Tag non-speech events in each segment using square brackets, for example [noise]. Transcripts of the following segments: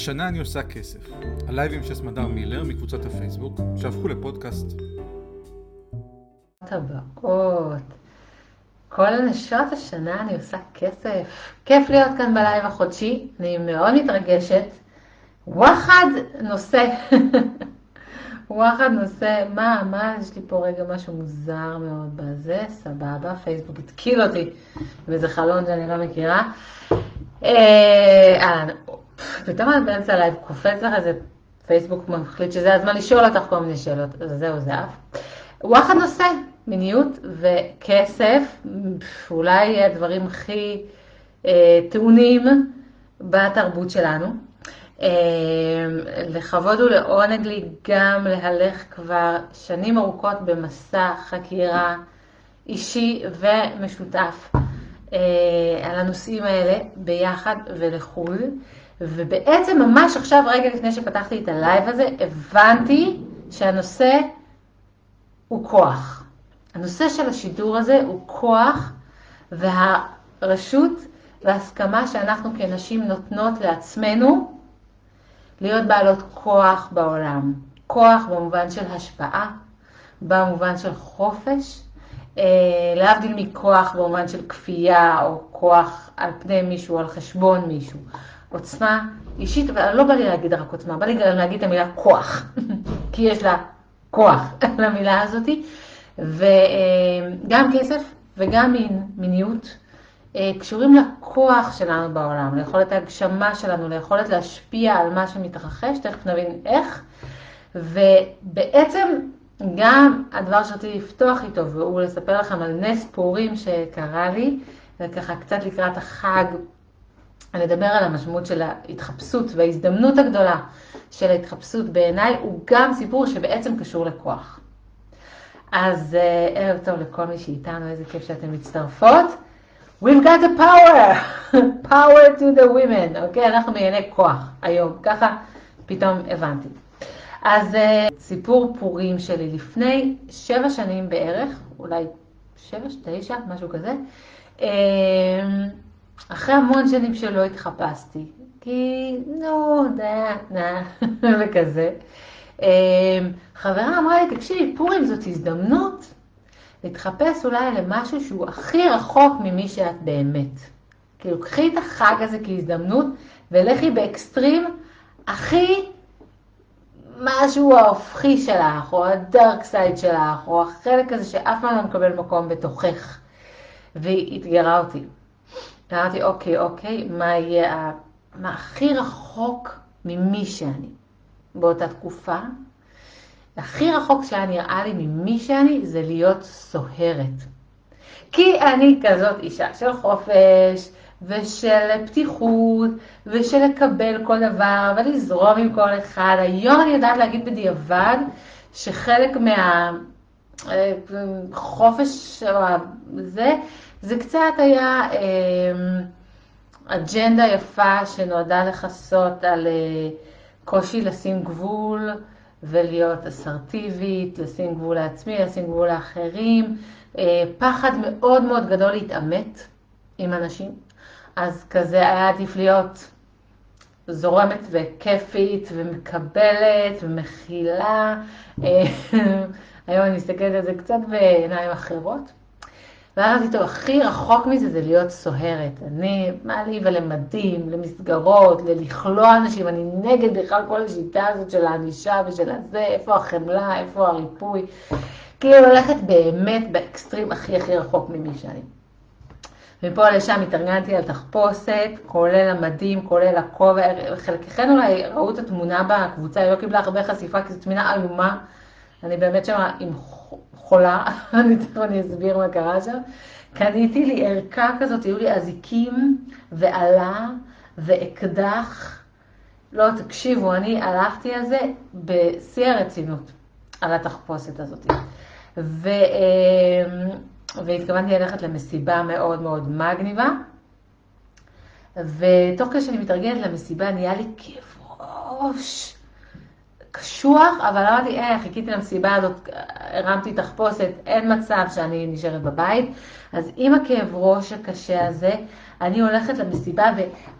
השנה אני עושה כסף. הלייבים של סמדר מילר מקבוצת הפייסבוק, שהפכו לפודקאסט. טבעות. כל הנשות השנה אני עושה כסף. כיף להיות כאן בלייב החודשי, אני מאוד מתרגשת. וואחד נושא. [laughs] וואחד נושא, מה, מה, יש לי פה רגע משהו מוזר מאוד בזה, סבבה, פייסבוק התקיל אותי באיזה חלון שאני לא מכירה. אהלן, פתאום את באמצע הלייב קופץ לך איזה פייסבוק מחליט שזה הזמן לשאול אותך כל מיני שאלות, אז זהו, זה אף. וואחד נושא, מיניות וכסף, אולי הדברים הכי אה, טעונים בתרבות שלנו. אה, לכבוד ולעונג לי גם להלך כבר שנים ארוכות במסע חקירה אישי ומשותף אה, על הנושאים האלה ביחד ולחוד. ובעצם ממש עכשיו, רגע לפני שפתחתי את הלייב הזה, הבנתי שהנושא הוא כוח. הנושא של השידור הזה הוא כוח והרשות וההסכמה שאנחנו כנשים נותנות לעצמנו להיות בעלות כוח בעולם. כוח במובן של השפעה, במובן של חופש, אה, להבדיל מכוח במובן של כפייה או כוח על פני מישהו, על חשבון מישהו. עוצמה אישית, אבל לא בא לי להגיד רק עוצמה, בא לי גם להגיד את המילה כוח, [laughs] כי יש לה כוח [laughs] למילה הזאתי, וגם כסף וגם מין, מיניות אה, קשורים לכוח שלנו בעולם, ליכולת ההגשמה שלנו, ליכולת להשפיע על מה שמתרחש, תכף נבין איך, ובעצם גם הדבר שרציתי לפתוח איתו, והוא לספר לכם על נס פורים שקרה לי, וככה קצת לקראת החג לדבר על המשמעות של ההתחפשות וההזדמנות הגדולה של ההתחפשות בעיניי, הוא גם סיפור שבעצם קשור לכוח. אז אה, ערב טוב לכל מי שאיתנו, איזה כיף שאתן מצטרפות. We've got the power, [laughs] power to the women, אוקיי? Okay? אנחנו מעייני כוח היום, ככה פתאום הבנתי. אז אה, סיפור פורים שלי לפני שבע שנים בערך, אולי שבע, תשע, משהו כזה. אה, אחרי המון שנים שלא התחפשתי, כי נו, דה, נה, [laughs] וכזה. אמ, חברה אמרה לי, תקשיבי, פורים זאת הזדמנות להתחפש אולי למשהו שהוא הכי רחוק ממי שאת באמת. כאילו, קחי את החג הזה כהזדמנות ולכי באקסטרים הכי משהו ההופכי שלך, או ה dark side שלך, או החלק הזה שאף פעם לא מקבל מקום בתוכך. והיא אתגרה אותי. אמרתי, אוקיי, אוקיי, מה יהיה, מה הכי רחוק ממי שאני באותה תקופה? הכי רחוק שהיה נראה לי ממי שאני זה להיות סוהרת. כי אני כזאת אישה של חופש, ושל פתיחות, ושל לקבל כל דבר, ולזרום עם כל אחד. היום אני יודעת להגיד בדיעבד שחלק מהחופש, אה, זה, זה קצת היה אמ, אג'נדה יפה שנועדה לכסות על אה, קושי לשים גבול ולהיות אסרטיבית, לשים גבול לעצמי, לשים גבול לאחרים, אה, פחד מאוד מאוד גדול להתעמת עם אנשים, אז כזה היה עדיף להיות זורמת וכיפית ומקבלת ומכילה. אה, [laughs] היום אני מסתכלת על זה קצת בעיניים אחרות. ואמרתי, טוב, הכי רחוק מזה זה להיות סוהרת. אני, מה לי ולמדים, למסגרות, ללכלוא אנשים, אני נגד בכלל כל השיטה הזאת של הענישה ושל הזה, איפה החמלה, איפה הריפוי. כאילו ללכת באמת באקסטרים הכי הכי רחוק ממי שאני. מפה לשם התארגנתי על תחפושת, כולל המדים, כולל הכובע, חלקכן אולי ראו את התמונה בקבוצה, היא לא קיבלה הרבה חשיפה, כי זו תמונה איומה. אני באמת שמה עם חולה, [laughs] אני תכף אני אסביר מה קרה שם. קניתי לי ערכה כזאת, היו לי אזיקים ועלה ואקדח. לא, תקשיבו, אני הלכתי על זה בשיא הרצינות, על התחפושת הזאת. ו... אמ, והתכוונתי ללכת למסיבה מאוד מאוד מגניבה. ותוך כדי שאני מתארגנת למסיבה נהיה לי כאב ראש. קשוח, אבל אמרתי, אה, חיכיתי למסיבה הזאת, הרמתי תחפושת, אין מצב שאני נשארת בבית. אז עם הכאב ראש הקשה הזה, אני הולכת למסיבה,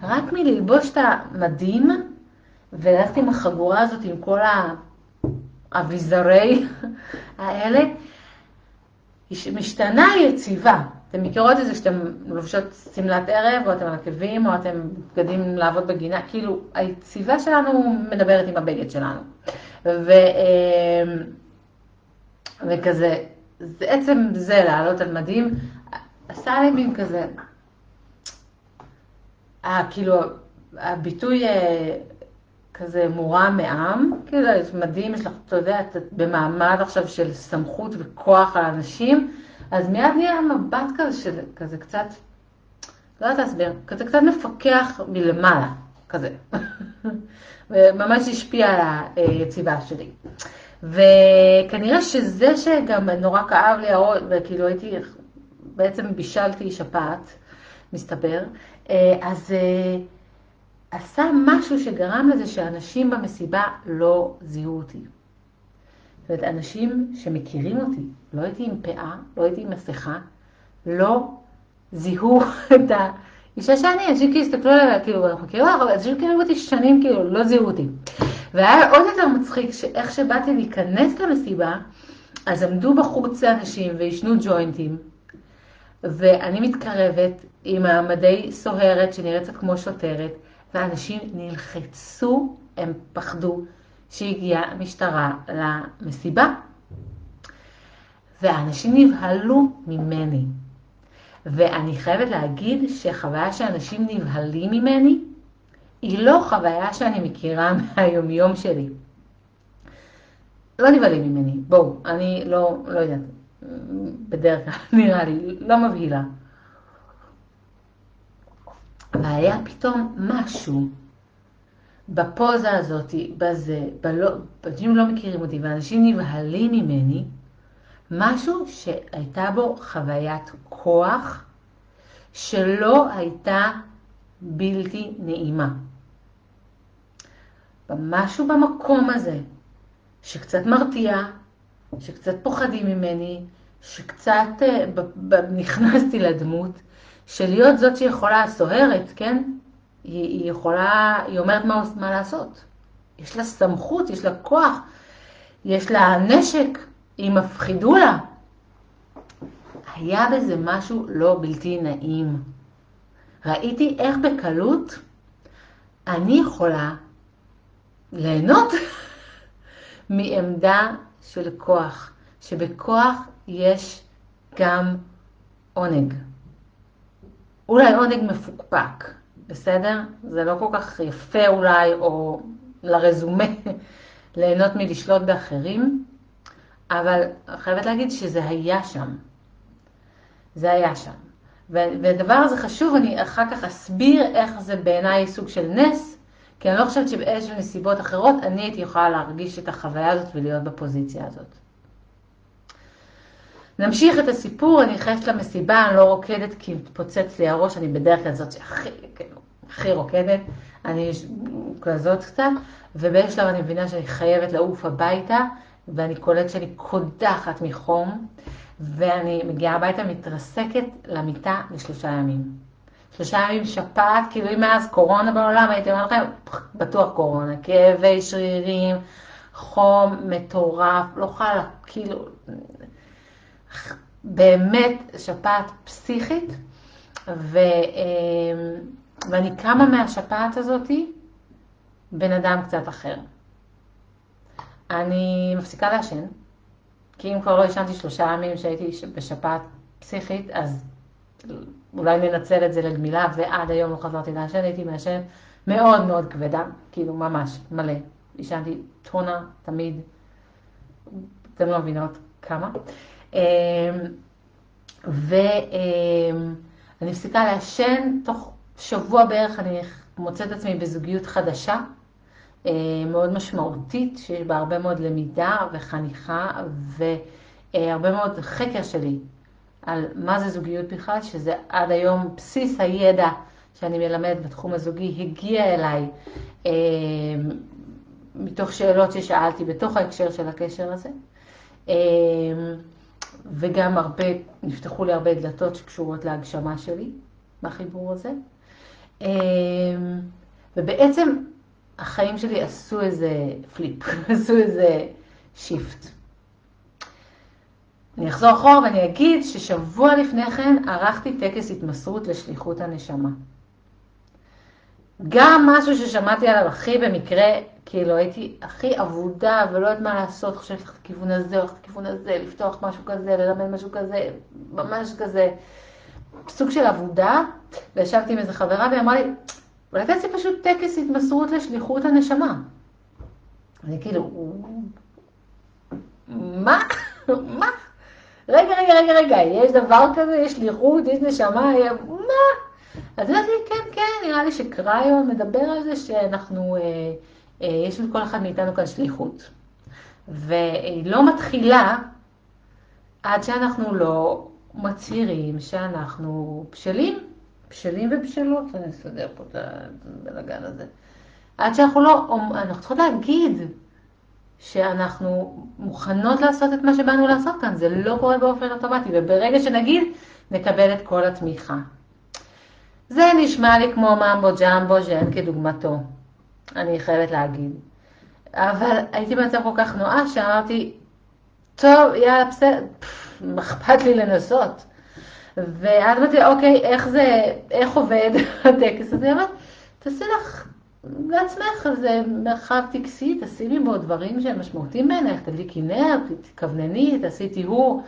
ורק מללבוש את המדים, וללכת עם החגורה הזאת, עם כל האביזרי האלה, משתנה יציבה. אתם מכירות את זה שאתם לובשות שמלת ערב, או אתם על עקבים, או אתם בגדים לעבוד בגינה, כאילו, היציבה שלנו מדברת עם הבגד שלנו. ו, אמ, וכזה, זה עצם זה לעלות על מדים, עשה לי מין כזה, אה, כאילו, הביטוי אה, כזה מורם מעם, כאילו, מדהים, יש לך, אתה יודע, את במעמד עכשיו של סמכות וכוח על אנשים, אז מיד נהיה מבט כזה של כזה קצת, לא יודעת להסביר, כזה קצת מפקח מלמעלה, כזה. [laughs] וממש השפיע על היציבה שלי. וכנראה שזה שגם נורא כאב לי הראש, וכאילו הייתי, בעצם בישלתי שפעת, מסתבר, אז עשה משהו שגרם לזה שאנשים במסיבה לא זיהו אותי. זאת אומרת, אנשים שמכירים אותי, לא הייתי עם פאה, לא הייתי עם מסכה, לא זיהו [laughs] את האישה שאני, אנשים כאילו הסתכלו עליה, כאילו, אנחנו מכירים אבל אנשים כאילו אותי שנים, כאילו, לא זיהו אותי. והיה עוד יותר מצחיק, שאיך שבאתי להיכנס למסיבה, אז עמדו בחוץ אנשים ועישנו ג'וינטים, ואני מתקרבת עם המדי סוהרת שנראית קצת כמו שוטרת, ואנשים נלחצו, הם פחדו. שהגיעה המשטרה למסיבה. והאנשים נבהלו ממני. ואני חייבת להגיד שחוויה שאנשים נבהלים ממני, היא לא חוויה שאני מכירה [laughs] מהיומיום שלי. לא נבהלים ממני, בואו, אני לא, לא יודעת, בדרך כלל [laughs] נראה לי, לא מבהילה. והיה פתאום משהו בפוזה הזאת, בזה, בלא, אנשים לא מכירים אותי ואנשים נבהלים ממני, משהו שהייתה בו חוויית כוח שלא הייתה בלתי נעימה. משהו במקום הזה, שקצת מרתיע, שקצת פוחדים ממני, שקצת אה, נכנסתי לדמות, של להיות זאת שיכולה, סוהרת, כן? היא, היא יכולה, היא אומרת מה, מה לעשות. יש לה סמכות, יש לה כוח, יש לה נשק, היא מפחידו לה. היה בזה משהו לא בלתי נעים. ראיתי איך בקלות אני יכולה ליהנות [laughs] מעמדה של כוח, שבכוח יש גם עונג. אולי עונג מפוקפק, בסדר? זה לא כל כך יפה אולי, או לרזומה, [laughs] ליהנות מלשלוט באחרים, אבל חייבת להגיד שזה היה שם. זה היה שם. והדבר הזה חשוב, אני אחר כך אסביר איך זה בעיניי סוג של נס, כי אני לא חושבת שבאיזשהו נסיבות אחרות אני הייתי יכולה להרגיש את החוויה הזאת ולהיות בפוזיציה הזאת. נמשיך את הסיפור, אני נכנסת למסיבה, אני לא רוקדת כי מתפוצץ לי הראש, אני בדרך כלל זאת שהכי, כאילו, הכי רוקדת, אני כזאת קצת, ובאיזשהו שלב אני מבינה שאני חייבת לעוף הביתה, ואני קולטת שאני קודחת מחום, ואני מגיעה הביתה, מתרסקת למיטה לשלושה ימים. שלושה ימים שפעת, כאילו אם מאז קורונה בעולם, הייתי אומרת לכם, בטוח קורונה, כאבי שרירים, חום מטורף, לא יכולה, כאילו, באמת שפעת פסיכית, ו, אמ, ואני קמה מהשפעת הזאתי בן אדם קצת אחר. אני מפסיקה לעשן, כי אם כבר לא ישנתי שלושה ימים שהייתי בשפעת פסיכית, אז אולי ננצל את זה לגמילה, ועד היום לא חזרתי לעשן, הייתי מעשנת מאוד מאוד כבדה, כאילו ממש מלא. ישנתי טונה תמיד, אתם לא מבינות כמה. אמ, ואני מפסיקה לעשן, תוך שבוע בערך אני מוצאת עצמי בזוגיות חדשה, אה, מאוד משמעותית, שיש בה הרבה מאוד למידה וחניכה והרבה מאוד חקר שלי על מה זה זוגיות בכלל, שזה עד היום בסיס הידע שאני מלמד בתחום הזוגי הגיע אליי אה, מתוך שאלות ששאלתי בתוך ההקשר של הקשר הזה. וגם הרבה, נפתחו לי הרבה דלתות שקשורות להגשמה שלי בחיבור הזה. אמ, ובעצם החיים שלי עשו איזה flip, [laughs] עשו איזה shift. אני אחזור אחורה ואני אגיד ששבוע לפני כן ערכתי טקס התמסרות לשליחות הנשמה. גם משהו ששמעתי עליו הכי במקרה, כאילו הייתי הכי אבודה ולא יודעת מה לעשות, חושבת ללכת לכיוון הזה, הולכת לכיוון הזה, לפתוח משהו כזה, ללמד משהו כזה, ממש כזה, סוג של אבודה, וישבתי עם איזה חברה והיא אמרה לי, אולי תעשי פשוט טקס התמסרות לשליחות הנשמה. אני כאילו, מה? מה? רגע, רגע, רגע, רגע, יש דבר כזה, יש שליחות, יש נשמה, מה? אז אמרתי, כן, כן, נראה לי שקריו מדבר על זה שאנחנו, אה, יש לכל אחד מאיתנו כאן שליחות. והיא לא מתחילה עד שאנחנו לא מצהירים שאנחנו בשלים, בשלים ובשלות, אני אסדר פה את הבלאגן הזה. עד שאנחנו לא, אנחנו צריכות להגיד שאנחנו מוכנות לעשות את מה שבאנו לעשות כאן, זה לא קורה באופן אוטומטי, וברגע שנגיד, נקבל את כל התמיכה. זה נשמע לי כמו ממבו ג'מבו שאין כדוגמתו, אני חייבת להגיד. אבל הייתי במצב כל כך נואש שאמרתי, טוב, יאללה, בסדר, מה אכפת לי לנסות? ואז אמרתי, אוקיי, איך זה, איך עובד [laughs] הטקס הזה? אמרתי, תעשי לך לעצמך איזה מרחב טקסי, תשימי בו דברים שהם משמעותיים בעינייך, תדליקי נר, תכוונני, תעשי טיהור,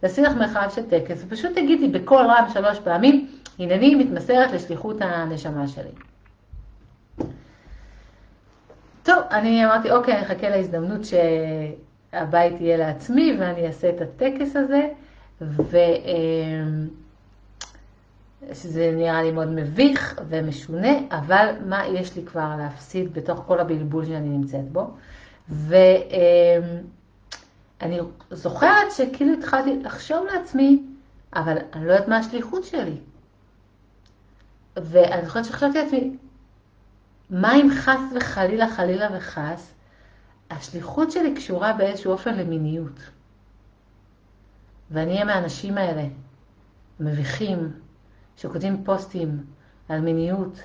תעשי לך מרחב של טקס, ופשוט תגידי בקול רם שלוש פעמים, הנני מתמסרת לשליחות הנשמה שלי. טוב, אני אמרתי, אוקיי, אני אחכה להזדמנות שהבית יהיה לעצמי ואני אעשה את הטקס הזה, שזה נראה לי מאוד מביך ומשונה, אבל מה יש לי כבר להפסיד בתוך כל הבלבול שאני נמצאת בו. ואני זוכרת שכאילו התחלתי לחשוב לעצמי, אבל אני לא יודעת מה השליחות שלי. ואני זוכרת שחשבתי לעצמי, מה אם חס וחלילה, חלילה וחס, השליחות שלי קשורה באיזשהו אופן למיניות. ואני אהיה מהאנשים האלה, מביכים, שכותבים פוסטים על מיניות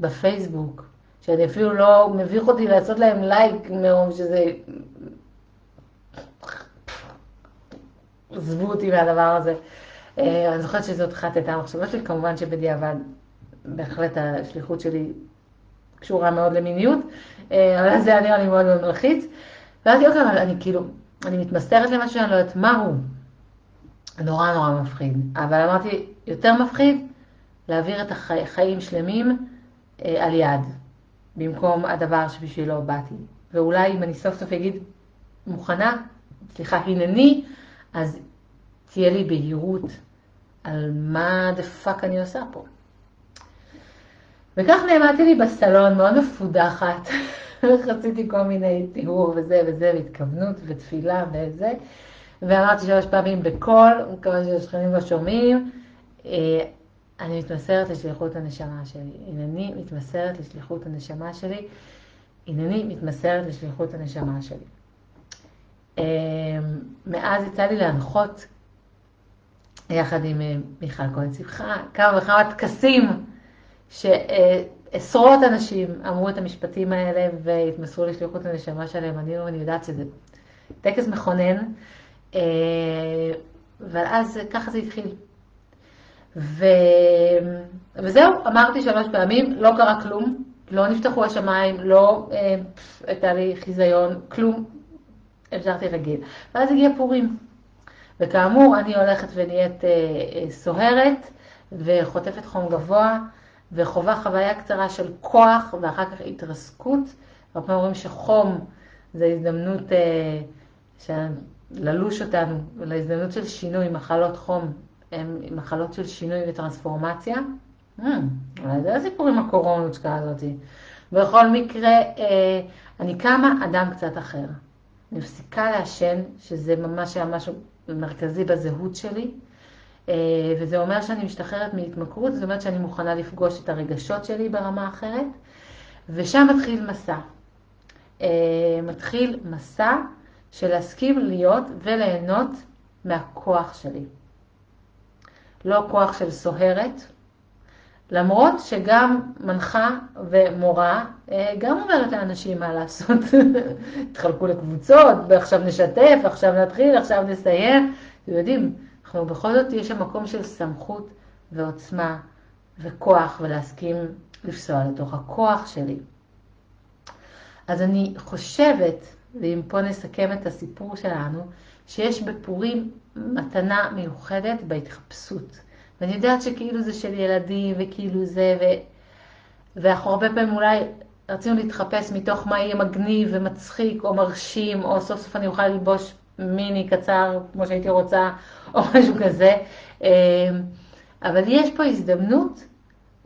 בפייסבוק, שאני אפילו לא מביך אותי לעשות להם לייק מרוב שזה... עזבו אותי מהדבר הזה. אה, אני זוכרת שזאת אחת הייתה המחשבה שלי, כמובן שבדיעבד בהחלט השליחות שלי קשורה מאוד למיניות, אה, אבל זה היה נראה לי מאוד מאוד מלחיץ. ואז אוקיי, אבל אני כאילו, אני מתמסרת למשהו שאני לא יודעת מה הוא. נורא נורא מפחיד. אבל אמרתי, יותר מפחיד להעביר את החיים שלמים אה, על יד, במקום הדבר שבשבילו באתי. ואולי אם אני סוף סוף אגיד, מוכנה, סליחה, הנני, אז תהיה לי בהירות על מה the fuck אני עושה פה. וכך נעמדתי לי בסלון, מאוד מפודחת, [laughs] רציתי כל מיני טיהור וזה וזה, והתכוונות ותפילה וזה, ואמרתי שלוש פעמים בקול, מקווה שהשכנים לא שומעים, אה, אני מתמסרת לשליחות הנשמה שלי. הנני מתמסרת לשליחות הנשמה שלי. הנני מתמסרת לשליחות הנשמה שלי. אה, מאז יצא לי להנחות יחד עם אה, מיכל כהן שמחה, כמה וכמה טקסים שעשרות אנשים אמרו את המשפטים האלה והתמסרו לשליחות הנשמה שלהם. אני, אני יודעת שזה טקס מכונן, אה, אבל אז ככה זה התחיל. ו... וזהו, אמרתי שלוש פעמים, לא קרה כלום, לא נפתחו השמיים, לא אה, הייתה לי חיזיון, כלום, המשכתי רגיל. ואז הגיע פורים, וכאמור, אני הולכת ונהיית אה, אה, סוהרת וחוטפת חום גבוה, וחווה חוויה קצרה של כוח ואחר כך התרסקות. הרבה פעמים אומרים שחום זה הזדמנות אה, ללוש אותנו, להזדמנות של שינוי, מחלות חום. הם מחלות של שינוי וטרנספורמציה. Hmm, אולי זה הסיפור עם הקורונוצ'קה הזאתי. בכל מקרה, אה, אני קמה אדם קצת אחר. אני מפסיקה לעשן, שזה ממש היה משהו מרכזי בזהות שלי, וזה אומר שאני משתחררת מהתמכרות, זאת אומרת שאני מוכנה לפגוש את הרגשות שלי ברמה אחרת, ושם מתחיל מסע. אה, מתחיל מסע של להסכים להיות וליהנות מהכוח שלי. לא כוח של סוהרת, למרות שגם מנחה ומורה אה, גם אומרת לאנשים מה לעשות. [laughs] תחלקו לקבוצות, ועכשיו נשתף, עכשיו נתחיל, עכשיו נסיים. אתם יודעים, אנחנו בכל זאת, יש שם מקום של סמכות ועוצמה וכוח, ולהסכים לפסוע לתוך הכוח שלי. אז אני חושבת, ואם פה נסכם את הסיפור שלנו, שיש בפורים מתנה מיוחדת בהתחפשות. ואני יודעת שכאילו זה של ילדים, וכאילו זה, ו... ואנחנו הרבה פעמים אולי רצינו להתחפש מתוך מה יהיה מגניב ומצחיק או מרשים, או סוף סוף אני אוכל ללבוש מיני קצר כמו שהייתי רוצה, או משהו כזה. אמ, אבל יש פה הזדמנות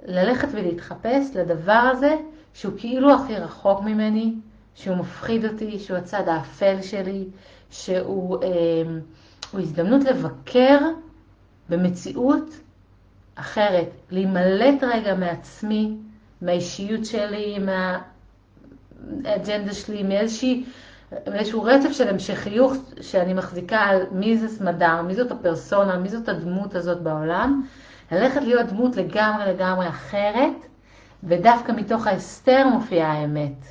ללכת ולהתחפש לדבר הזה שהוא כאילו הכי רחוק ממני, שהוא מפחיד אותי, שהוא הצד האפל שלי, שהוא אה, הזדמנות לבקר במציאות אחרת, להימלט רגע מעצמי, מהאישיות שלי, מהאג'נדה שלי, מאיזושהי, מאיזשהו רצף של המשכיות שאני מחזיקה על מי זה סמדר, מי זאת הפרסונה, מי זאת הדמות הזאת בעולם, ללכת להיות דמות לגמרי לגמרי אחרת, ודווקא מתוך ההסתר מופיעה האמת.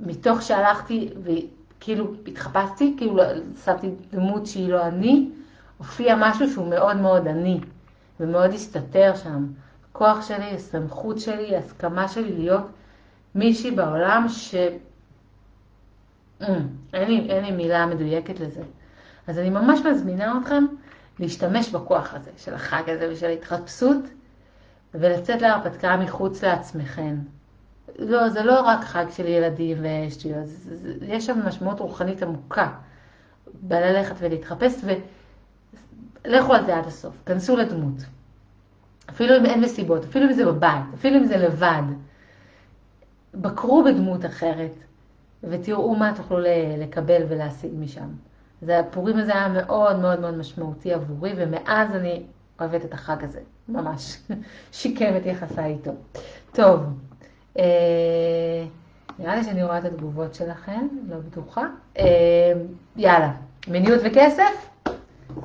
מתוך שהלכתי וכאילו התחפשתי, כאילו שמתי דמות שהיא לא אני, הופיע משהו שהוא מאוד מאוד אני, ומאוד הסתתר שם. הכוח שלי, הסמכות שלי, ההסכמה שלי להיות מישהי בעולם ש... אה, אין לי, אין לי מילה מדויקת לזה. אז אני ממש מזמינה אתכם להשתמש בכוח הזה, של החג הזה ושל ההתחפשות, ולצאת להרפתקה מחוץ לעצמכם. לא, זה לא רק חג של ילדים ושטויות, יש שם משמעות רוחנית עמוקה בללכת ולהתחפש, ולכו על זה עד הסוף, כנסו לדמות. אפילו אם אין מסיבות, אפילו אם זה בבית, אפילו אם זה לבד. בקרו בדמות אחרת, ותראו מה תוכלו לקבל ולהשיג משם. זה, הפורים הזה היה מאוד מאוד מאוד משמעותי עבורי, ומאז אני אוהבת את החג הזה, ממש. [laughs] שיקם את יחסה איתו. טוב, אה, נראה לי שאני רואה את התגובות שלכם, לא בטוחה. אה, יאללה, מיניות וכסף?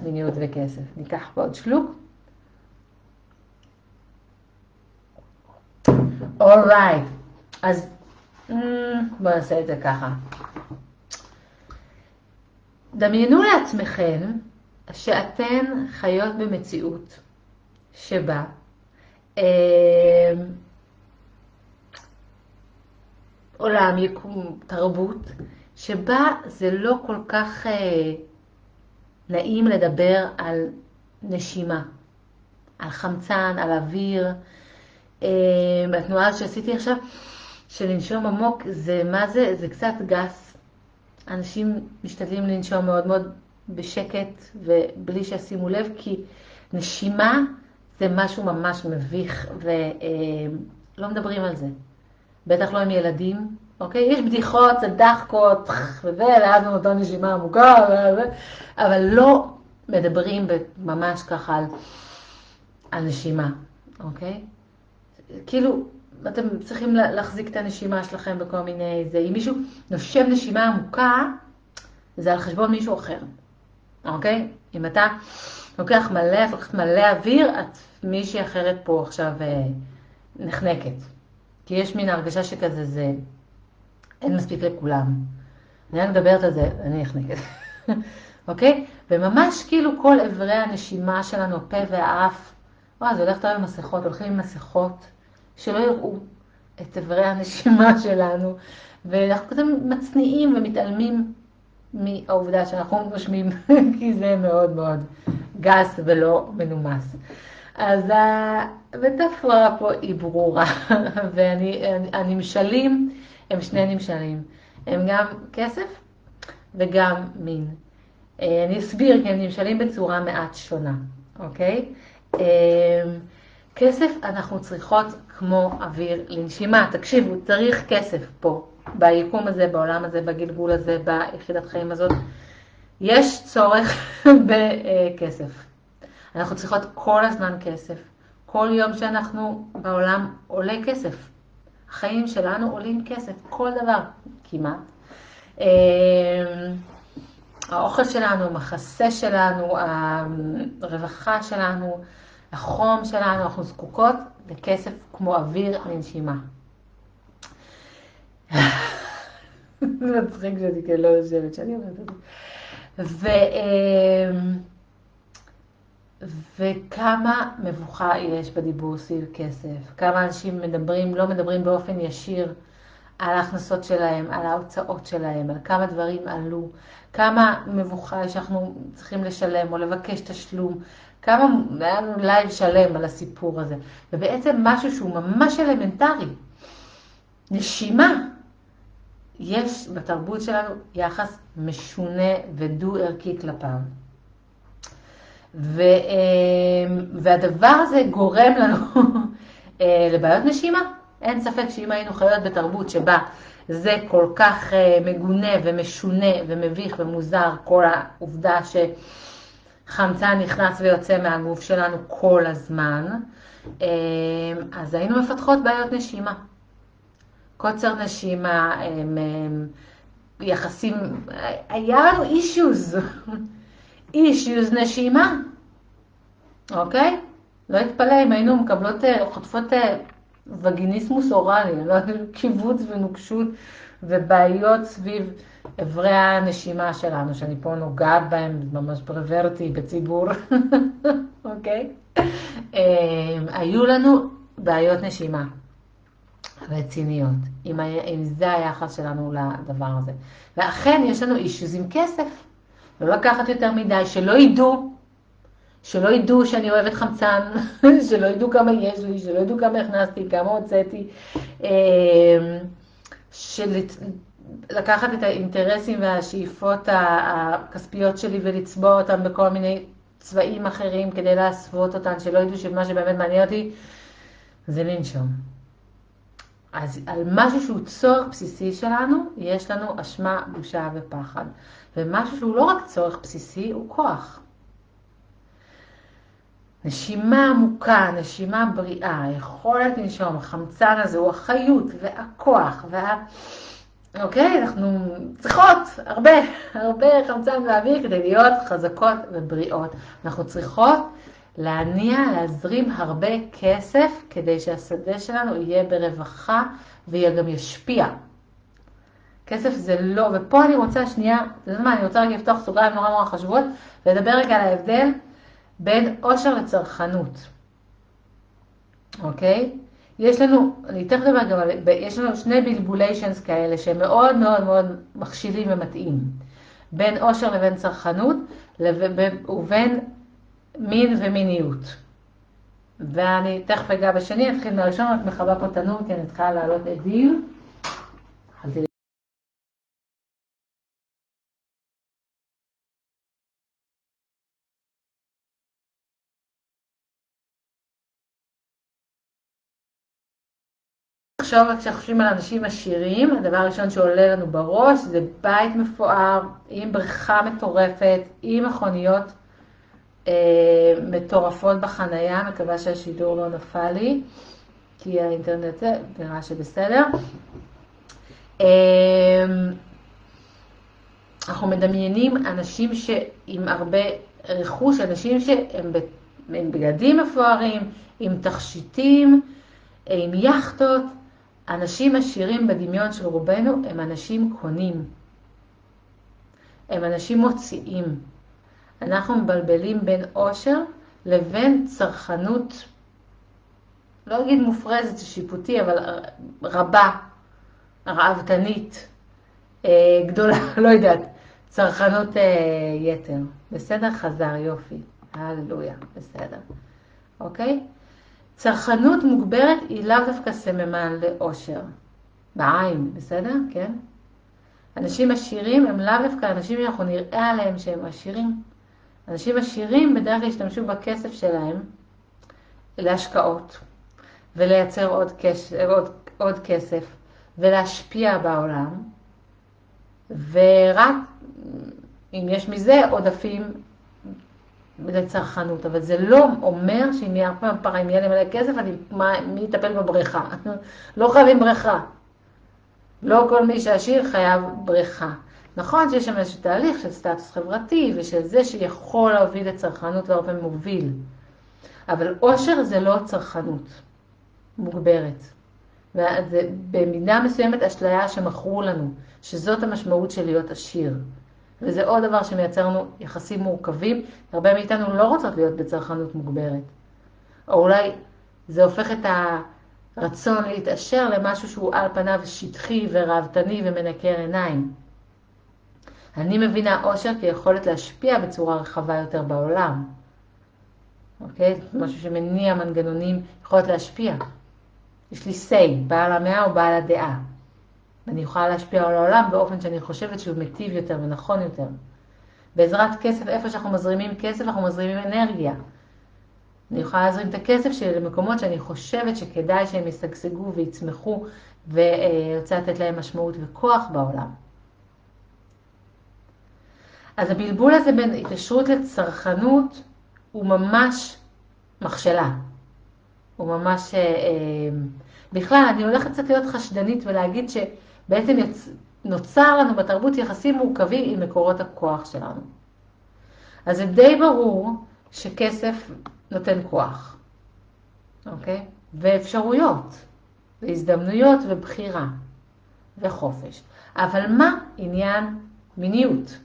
מיניות וכסף. ניקח פה עוד שלוק. אורייט, אז mm, בואו נעשה את זה ככה. דמיינו לעצמכם שאתן חיות במציאות שבה אה, עולם, יקום, תרבות, שבה זה לא כל כך אה, נעים לדבר על נשימה, על חמצן, על אוויר. אה, התנועה שעשיתי עכשיו, של לנשום עמוק, זה מה זה? זה קצת גס. אנשים משתדלים לנשום מאוד מאוד בשקט ובלי שישימו לב, כי נשימה זה משהו ממש מביך ולא מדברים על זה. בטח לא עם ילדים, אוקיי? יש בדיחות, זה דחקות, [laughs] ואז נותן נשימה עמוקה, אבל לא מדברים ממש ככה על, על נשימה, אוקיי? כאילו, אתם צריכים להחזיק את הנשימה שלכם בכל מיני זה. אם מישהו נושם נשימה עמוקה, זה על חשבון מישהו אחר, אוקיי? אם אתה לוקח מלא, לוקחת מלא אוויר, את מישהי אחרת פה עכשיו אה, נחנקת. כי יש מין הרגשה שכזה, זה אין מספיק לכולם. אני רק מדברת על זה, אני נחנקת. [laughs] אוקיי? וממש כאילו כל אברי הנשימה שלנו, הפה והאף, וואי, זה הולך טוב עם מסכות, הולכים עם מסכות, שלא יראו את אברי הנשימה [laughs] שלנו, ואנחנו כזה מצניעים ומתעלמים מהעובדה שאנחנו נושמים, [laughs] כי זה מאוד מאוד גס ולא מנומס. אז המטאפורה פה היא ברורה, [laughs] והנמשלים הם שני נמשלים, הם גם כסף וגם מין. אה, אני אסביר, כי הם נמשלים בצורה מעט שונה, אוקיי? אה, כסף אנחנו צריכות כמו אוויר לנשימה. תקשיבו, צריך כסף פה, ביקום הזה, בעולם הזה, בגלגול הזה, ביחידת חיים הזאת. יש צורך [laughs] בכסף. אנחנו צריכות כל הזמן כסף. כל יום שאנחנו בעולם עולה כסף. החיים שלנו עולים כסף, כל דבר, כמעט. אמ, האוכל שלנו, המחסה שלנו, הרווחה שלנו, החום שלנו, אנחנו זקוקות לכסף כמו אוויר לנשימה. [laughs] זה מצחיק שאני כן לא יושבת שאני אומרת את זה. אמ, וכמה מבוכה יש בדיבור סביב כסף, כמה אנשים מדברים, לא מדברים באופן ישיר על ההכנסות שלהם, על ההוצאות שלהם, על כמה דברים עלו, כמה מבוכה שאנחנו צריכים לשלם או לבקש תשלום, כמה, היה לנו לייב שלם על הסיפור הזה, ובעצם משהו שהוא ממש אלמנטרי, נשימה. יש בתרבות שלנו יחס משונה ודו-ערכי כלפיו. ו, והדבר הזה גורם לנו אה, לבעיות נשימה. אין ספק שאם היינו חיות בתרבות שבה זה כל כך אה, מגונה ומשונה ומביך ומוזר, כל העובדה שחמצן נכנס ויוצא מהגוף שלנו כל הזמן, אה, אז היינו מפתחות בעיות נשימה. קוצר נשימה, יחסים, היה לנו אישוז, אישוז נשימה, אוקיי? לא אתפלא אם היינו מקבלות, אה, חוטפות וגיניסמוס אוראלי, לא יודעת, קיבוץ ונוקשות ובעיות סביב אברי הנשימה שלנו, שאני פה נוגעת בהם ממש פרוורטי בציבור, [laughs] אוקיי? אמ, היו לנו בעיות נשימה רציניות, אם, אם זה היחס שלנו לדבר הזה. ואכן יש לנו אישוז עם כסף, לא לקחת יותר מדי, שלא ידעו שלא ידעו שאני אוהבת חמצן, [laughs] שלא ידעו כמה יש לי, שלא ידעו כמה הכנסתי, כמה הוצאתי, אמ, של... לקחת את האינטרסים והשאיפות הכספיות שלי ולצבוע אותם בכל מיני צבעים אחרים כדי להסוות אותן, שלא ידעו שמה שבאמת מעניין אותי זה לנשום. אז על משהו שהוא צורך בסיסי שלנו, יש לנו אשמה, בושה ופחד. ומשהו שהוא לא רק צורך בסיסי, הוא כוח. נשימה עמוקה, נשימה בריאה, היכולת לנשום, החמצן הזה הוא החיות והכוח וה... אוקיי? אנחנו צריכות הרבה, הרבה חמצן ואוויר כדי להיות חזקות ובריאות. אנחנו צריכות להניע, להזרים הרבה כסף כדי שהשדה שלנו יהיה ברווחה וגם ישפיע. כסף זה לא, ופה אני רוצה שנייה, אתה יודע מה, אני רוצה רגע לפתוח סוגריים נורא נורא חשובות ולדבר רגע על ההבדל בין עושר לצרכנות, אוקיי? יש לנו, אני תכף אדבר גם על, יש לנו שני בלבוליישנס כאלה שהם מאוד מאוד מאוד מכשילים ומתאים, בין עושר לבין צרכנות ובין מין ומיניות. ואני תכף אגע בשני, אתחיל מהראשון, רק מכבה פה תנור כי אני צריכה לעלות עדים. לחשוב, כשחושבים על אנשים עשירים, הדבר הראשון שעולה לנו בראש זה בית מפואר, עם בריכה מטורפת, עם מכוניות אה, מטורפות בחנייה, מקווה שהשידור לא נפל לי, כי האינטרנט זה, נראה שבסדר. אה, אנחנו מדמיינים אנשים שעם הרבה רכוש, אנשים שהם בגדים מפוארים, עם תכשיטים, עם יאכטות, אנשים עשירים בדמיון של רובנו הם אנשים קונים. הם אנשים מוציאים. אנחנו מבלבלים בין עושר לבין צרכנות, לא אגיד מופרזת, זה שיפוטי, אבל רבה, ראוותנית, אה, גדולה, [laughs] לא יודעת, צרכנות אה, יתר. בסדר? חזר, יופי. הללויה, בסדר. אוקיי? צרכנות מוגברת היא לאו דווקא סממן לאושר. בעין, בסדר? כן? אנשים עשירים הם לאו דווקא אנשים שאנחנו נראה עליהם שהם עשירים. אנשים עשירים בדרך כלל ישתמשו בכסף שלהם להשקעות ולייצר עוד, כש... עוד, עוד כסף ולהשפיע בעולם, ורק אם יש מזה עודפים לצרכנות, אבל זה לא אומר שאם יהיה פעם פרה, אם יהיה לי מלא כסף, אני, מה, מי יטפל בבריכה? לא חייבים בריכה. לא כל מי שעשיר חייב בריכה. נכון שיש שם איזשהו תהליך של סטטוס חברתי ושל זה שיכול להוביל לצרכנות והרבה מוביל. אבל עושר זה לא צרכנות. מוגברת. וזה במידה מסוימת אשליה שמכרו לנו, שזאת המשמעות של להיות עשיר. וזה עוד דבר שמייצר לנו יחסים מורכבים, הרבה מאיתנו לא רוצות להיות בצרכנות מוגברת. או אולי זה הופך את הרצון להתעשר למשהו שהוא על פניו שטחי ורהבתני ומנקר עיניים. אני מבינה עושר כיכולת להשפיע בצורה רחבה יותר בעולם. אוקיי? משהו שמניע מנגנונים, יכולת להשפיע. יש לי say, בעל המאה או בעל הדעה. ואני יכולה להשפיע על העולם באופן שאני חושבת שהוא מיטיב יותר ונכון יותר. בעזרת כסף, איפה שאנחנו מזרימים כסף, אנחנו מזרימים אנרגיה. אני יכולה להזרים את הכסף שלי למקומות שאני חושבת שכדאי שהם ישגשגו ויצמחו ורוצה לתת להם משמעות וכוח בעולם. אז הבלבול הזה בין התקשרות לצרכנות הוא ממש מכשלה. הוא ממש... אה, אה, בכלל, אני הולכת קצת להיות חשדנית ולהגיד שבעצם יצ... נוצר לנו בתרבות יחסים מורכבים עם מקורות הכוח שלנו. אז זה די ברור שכסף נותן כוח, אוקיי? ואפשרויות, והזדמנויות ובחירה, וחופש. אבל מה עניין מיניות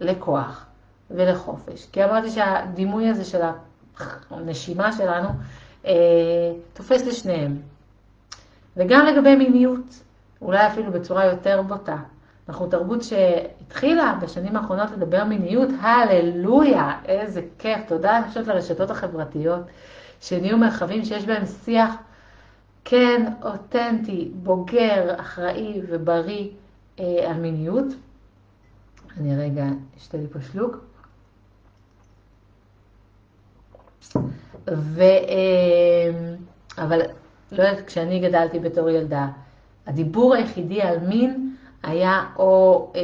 לכוח ולחופש? כי אמרתי שהדימוי הזה של הנשימה שלנו אה, תופס לשניהם. וגם לגבי מיניות, אולי אפילו בצורה יותר בוטה. אנחנו תרבות שהתחילה בשנים האחרונות לדבר מיניות, הללויה, איזה כיף, תודה אני חושבת לרשתות החברתיות, שנהיו מרחבים שיש בהם שיח כן, אותנטי, בוגר, אחראי ובריא אה, על מיניות. אני רגע אשתה לי פה שלוק. ו... אה, אבל לא יודעת, כשאני גדלתי בתור ילדה, הדיבור היחידי על מין היה או אה,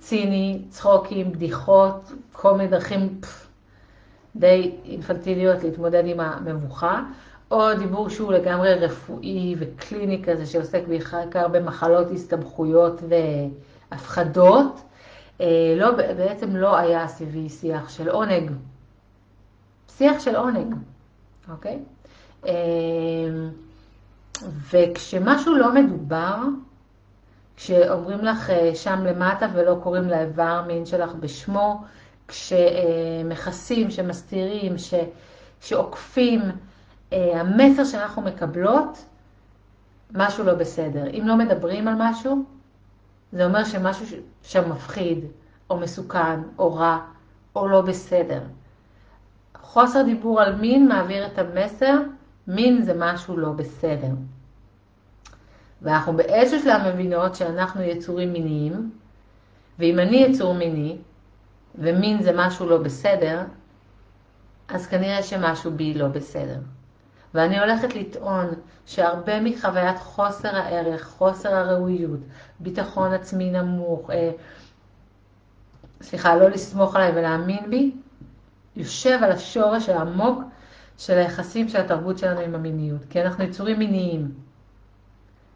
ציני, צחוקים, בדיחות, כל מיני דרכים פף, די אינפנטיליות להתמודד עם המבוכה, או דיבור שהוא לגמרי רפואי וקליני כזה, שעוסק בעיקר במחלות, הסתבכויות והפחדות. אה, לא, בעצם לא היה סביבי שיח של עונג. שיח של עונג, אוקיי? אה, וכשמשהו לא מדובר, כשאומרים לך אה, שם למטה ולא קוראים לאיבר מין שלך בשמו, כשמכסים, שמסתירים, ש, שעוקפים, אה, המסר שאנחנו מקבלות, משהו לא בסדר. אם לא מדברים על משהו, זה אומר שמשהו שם מפחיד, או מסוכן, או רע, או לא בסדר. חוסר דיבור על מין מעביר את המסר, מין זה משהו לא בסדר. ואנחנו באיזשהו שלב מבינות שאנחנו יצורים מיניים, ואם אני יצור מיני, ומין זה משהו לא בסדר, אז כנראה שמשהו בי לא בסדר. ואני הולכת לטעון שהרבה מחוויית חוסר הערך, חוסר הראויות, ביטחון עצמי נמוך, אה, סליחה, לא לסמוך עליי ולהאמין בי, יושב על השורש העמוק של היחסים של התרבות שלנו עם המיניות. כי אנחנו יצורים מיניים.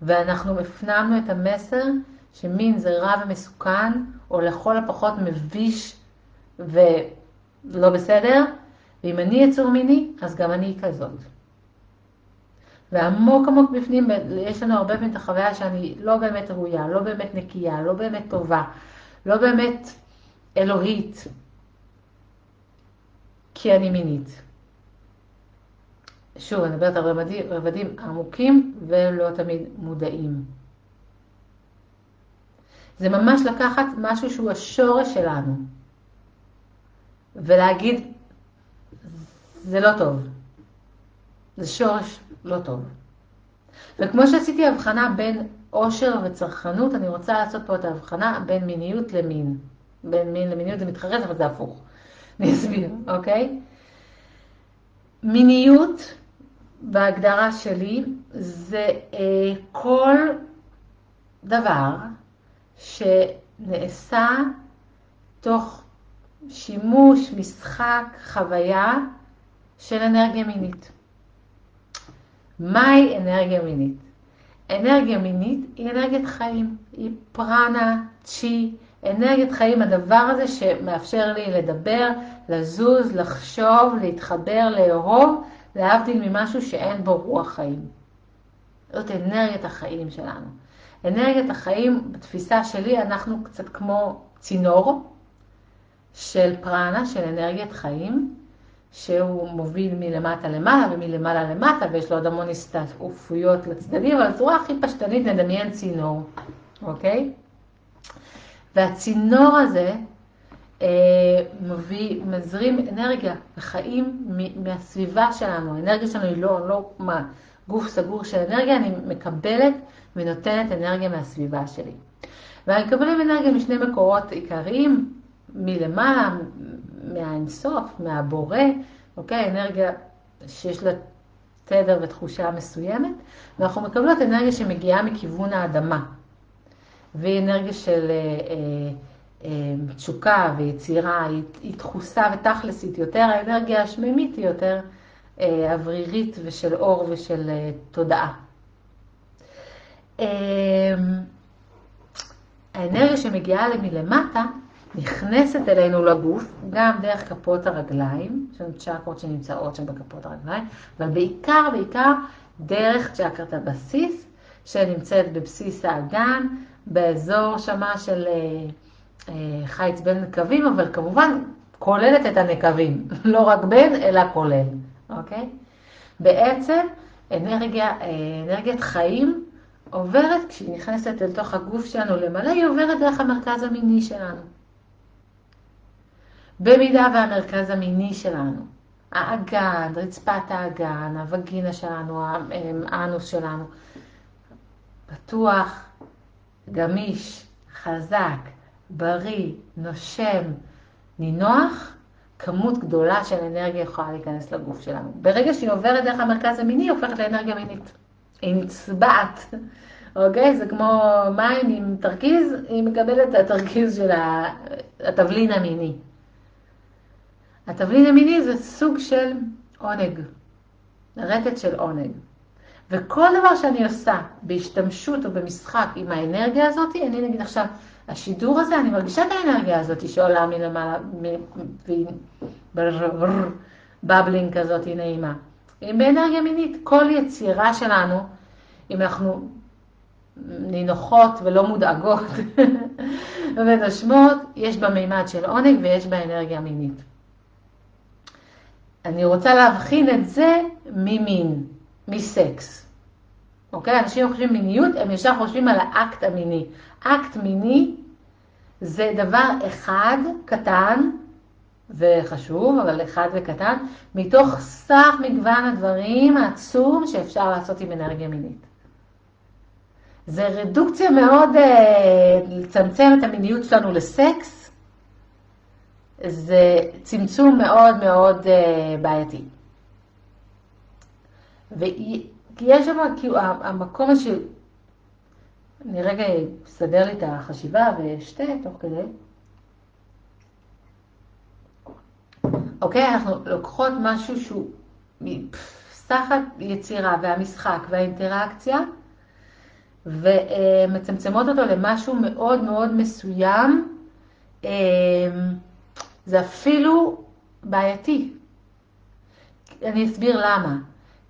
ואנחנו הפנמנו את המסר שמין זה רע ומסוכן, או לכל הפחות מביש ולא בסדר, ואם אני יצור מיני, אז גם אני כזאת. ועמוק עמוק בפנים, יש לנו הרבה פעמים את החוויה שאני לא באמת ראויה, לא באמת נקייה, לא באמת טובה, לא באמת אלוהית, כי אני מינית. שוב, אני מדברת על רבדים, רבדים עמוקים ולא תמיד מודעים. זה ממש לקחת משהו שהוא השורש שלנו ולהגיד, זה לא טוב. זה שורש לא טוב. וכמו שעשיתי הבחנה בין עושר וצרכנות, אני רוצה לעשות פה את ההבחנה בין מיניות למין. בין מין למיניות זה מתחרז, אבל זה הפוך. [laughs] אני אסביר, אוקיי? מיניות בהגדרה שלי זה אה, כל דבר שנעשה תוך שימוש, משחק, חוויה של אנרגיה מינית. מהי אנרגיה מינית? אנרגיה מינית היא אנרגיית חיים, היא פרנה, צ'י, אנרגיית חיים, הדבר הזה שמאפשר לי לדבר, לזוז, לחשוב, להתחבר, לאהוב להבדיל ממשהו שאין בו רוח חיים. זאת אנרגיית החיים שלנו. אנרגיית החיים, בתפיסה שלי, אנחנו קצת כמו צינור של פרנה, של אנרגיית חיים, שהוא מוביל מלמטה למעלה ומלמעלה למטה, ויש לו עוד המון הסתעפויות לצדדים, אבל בצורה הכי פשטנית נדמיין צינור, אוקיי? והצינור הזה מביא, מזרים אנרגיה וחיים מהסביבה שלנו. האנרגיה שלנו היא לא, לא מה, גוף סגור של אנרגיה, אני מקבלת ונותנת אנרגיה מהסביבה שלי. ואני מקבלת אנרגיה משני מקורות עיקריים, מלמעלה, מהאינסוף, מהבורא, אוקיי? אנרגיה שיש לה תדר ותחושה מסוימת, ואנחנו מקבלות אנרגיה שמגיעה מכיוון האדמה. והיא אנרגיה של אה, אה, אה, תשוקה ויצירה, היא, היא דחוסה ותכלסית יותר, האנרגיה השמימית היא יותר אה, אוורירית ושל אור ושל אה, תודעה. אה, האנרגיה שמגיעה מלמטה נכנסת אלינו לגוף, גם דרך כפות הרגליים, יש לנו צ'קרות שנמצאות שם בכפות הרגליים, אבל בעיקר, בעיקר דרך צ'קרת הבסיס, שנמצאת בבסיס האגן, באזור שמה של אה, אה, חיץ בין נקבים, אבל כמובן כוללת את הנקבים, [laughs] לא רק בין, אלא כולל, אוקיי? בעצם אנרגיה, אה, אנרגיית חיים עוברת, כשהיא נכנסת אל תוך הגוף שלנו למלא, היא עוברת דרך המרכז המיני שלנו. במידה והמרכז המיני שלנו, האגן, רצפת האגן, הווגינה שלנו, האנוס שלנו, פתוח, גמיש, חזק, בריא, נושם, נינוח, כמות גדולה של אנרגיה יכולה להיכנס לגוף שלנו. ברגע שהיא עוברת דרך המרכז המיני, היא הופכת לאנרגיה מינית. היא נצבעת, אוקיי? זה כמו מים עם תרכיז, היא מקבלת את התרכיז של התבלין המיני. התבלין המיני זה סוג של עונג, רטט של עונג. וכל דבר שאני עושה בהשתמשות או במשחק עם האנרגיה הזאת, אני נגיד עכשיו, השידור הזה, אני מרגישה את האנרגיה הזאת שעולה מלמעלה, בבלינג כזאת היא נעימה. היא באנרגיה מינית. כל יצירה שלנו, אם אנחנו נינוחות ולא מודאגות [laughs] ונושמות, יש בה מימד של עונג ויש בה אנרגיה מינית. אני רוצה להבחין את זה ממין, מסקס. אוקיי? אנשים חושבים מיניות, הם ישר חושבים על האקט המיני. אקט מיני זה דבר אחד קטן וחשוב, אבל אחד וקטן, מתוך סך מגוון הדברים העצום שאפשר לעשות עם אנרגיה מינית. זה רדוקציה מאוד, אה, לצמצם את המיניות שלנו לסקס, זה צמצום מאוד מאוד אה, בעייתי. ויש שם, כאילו, המקום הזה, אני רגע אסדר לי את החשיבה ואשתה תוך כדי. אוקיי, אנחנו לוקחות משהו שהוא סך היצירה והמשחק והאינטראקציה, ומצמצמות אותו למשהו מאוד מאוד מסוים. אה, זה אפילו בעייתי. אני אסביר למה.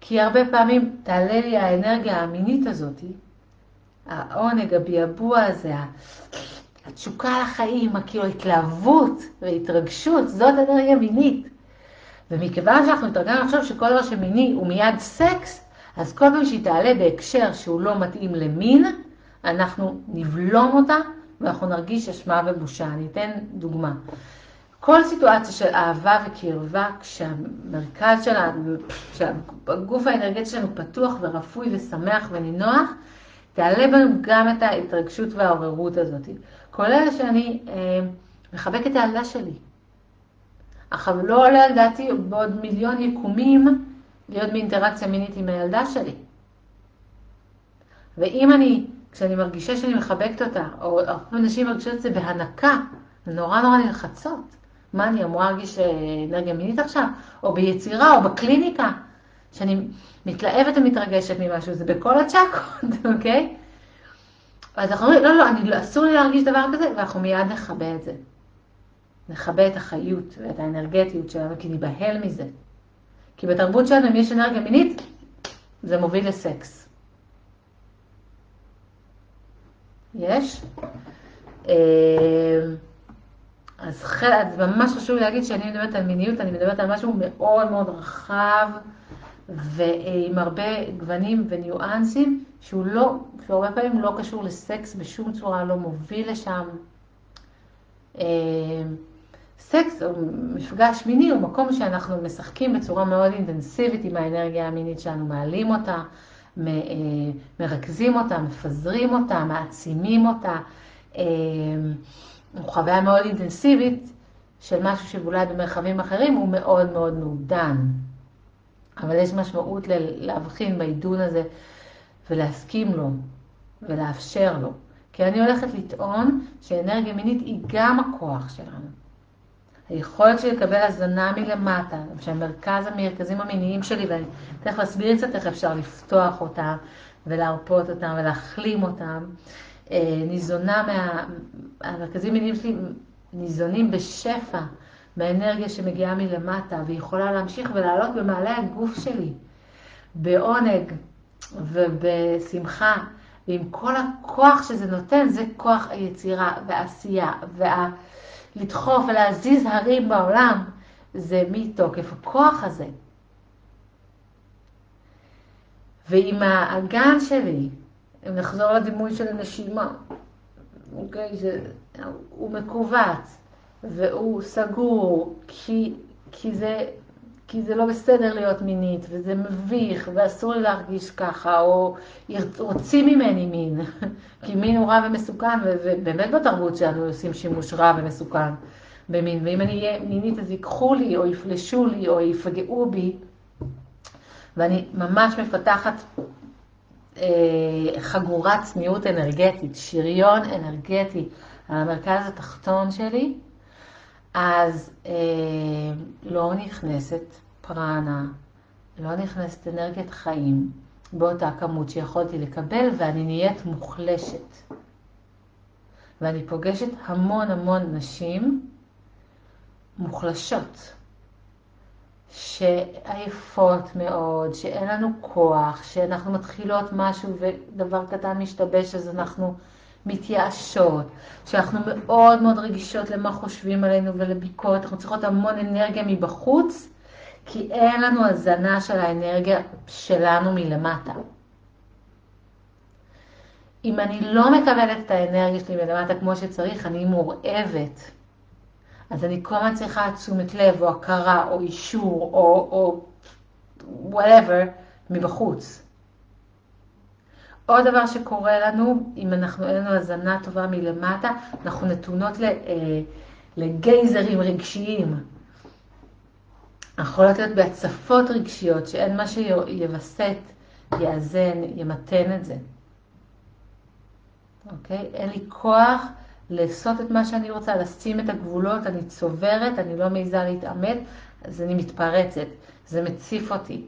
כי הרבה פעמים תעלה לי האנרגיה המינית הזאת, העונג, הביעבוע הזה, התשוקה לחיים, כאילו התלהבות והתרגשות, זאת אנרגיה מינית. ומכיוון שאנחנו התרגלנו לחשוב שכל דבר שמיני הוא מיד סקס, אז כל פעם שהיא תעלה בהקשר שהוא לא מתאים למין, אנחנו נבלום אותה ואנחנו נרגיש אשמה ובושה. אני אתן דוגמה. כל סיטואציה של אהבה וקרבה, כשהמרכז שלנו, כשהגוף האנרגטי שלנו פתוח ורפוי ושמח ונינוח, תעלה בנו גם את ההתרגשות והעוררות הזאת. כולל שאני אה, מחבקת את הילדה שלי. אך לא עולה על דעתי בעוד מיליון יקומים להיות באינטראקציה מינית עם הילדה שלי. ואם אני, כשאני מרגישה שאני מחבקת אותה, או הרבה אנשים מרגישות את זה בהנקה, נורא נורא נלחצות. מה אני אמורה להרגיש אה, אנרגיה מינית עכשיו? או ביצירה, או בקליניקה, שאני מתלהבת ומתרגשת ממשהו, זה בכל הצ'קות, [laughs] אוקיי? אז אנחנו אומרים, לא, לא, אני, לא, אסור לי להרגיש דבר כזה, ואנחנו מיד נכבה את זה. נכבה את החיות ואת האנרגטיות שלנו, כי ניבהל מזה. כי בתרבות שלנו, אם יש אנרגיה מינית, זה מוביל לסקס. יש? אה, אז, חל... אז ממש חשוב להגיד שאני מדברת על מיניות, אני מדברת על משהו מאוד מאוד רחב ועם הרבה גוונים וניואנסים, שהוא לא, שהוא הרבה פעמים לא קשור לסקס בשום צורה, לא מוביל לשם. אה, סקס או מפגש מיני הוא מקום שאנחנו משחקים בצורה מאוד אינטנסיבית עם האנרגיה המינית שלנו, מעלים אותה, אה, מרכזים אותה, מפזרים אותה, מעצימים אותה. אה, חוויה מאוד אינטנסיבית של משהו שאולי במרחבים אחרים הוא מאוד מאוד מעודן. אבל יש משמעות להבחין בעידון הזה ולהסכים לו ולאפשר לו. כי אני הולכת לטעון שאנרגיה מינית היא גם הכוח שלנו. היכולת שלי לקבל הזנה מלמטה, שהמרכז המרכזים המיניים שלי, ואני תכף אסביר קצת איך אפשר לפתוח אותם ולהרפות אותם ולהחלים אותם, אה, ניזונה מה... המרכזים המיניים שלי ניזונים בשפע מהאנרגיה שמגיעה מלמטה, והיא יכולה להמשיך ולעלות במעלה הגוף שלי, בעונג ובשמחה, ועם כל הכוח שזה נותן, זה כוח היצירה והעשייה, ולדחוף וה... ולהזיז הרים בעולם, זה מתוקף הכוח הזה. ועם האגן שלי, אם נחזור לדימוי של הנשימה, אוקיי, זה, הוא מכווץ והוא סגור כי, כי, זה, כי זה לא בסדר להיות מינית וזה מביך ואסור לי להרגיש ככה, או רוצים ממני מין, [laughs] כי מין הוא רע ומסוכן, ובאמת בתרבות שלנו עושים שימוש רע ומסוכן במין, ואם אני אהיה מינית אז ייקחו לי או יפלשו לי או יפגעו בי, ואני ממש מפתחת אה, חגורת צניעות אנרגטית, שריון אנרגטי על המרכז התחתון שלי, אז אה, לא נכנסת פרנה, לא נכנסת אנרגיית חיים באותה כמות שיכולתי לקבל, ואני נהיית מוחלשת. ואני פוגשת המון המון נשים מוחלשות. שעייפות מאוד, שאין לנו כוח, שאנחנו מתחילות משהו ודבר קטן משתבש אז אנחנו מתייאשות, שאנחנו מאוד מאוד רגישות למה חושבים עלינו ולביקורת, אנחנו צריכות המון אנרגיה מבחוץ, כי אין לנו הזנה של האנרגיה שלנו מלמטה. אם אני לא מקבלת את האנרגיה שלי מלמטה כמו שצריך, אני מורעבת. אז אני כל הזמן צריכה תשומת לב, או הכרה, או אישור, או, או whatever, מבחוץ. עוד דבר שקורה לנו, אם אנחנו, אין לנו הזנה טובה מלמטה, אנחנו נתונות אה, לגייזרים רגשיים. אנחנו יכולות להיות בהצפות רגשיות, שאין מה שיווסת, יאזן, ימתן את זה. אוקיי? אין לי כוח לעשות את מה שאני רוצה, לשים את הגבולות, אני צוברת, אני לא מעיזה להתעמת, אז אני מתפרצת, זה מציף אותי.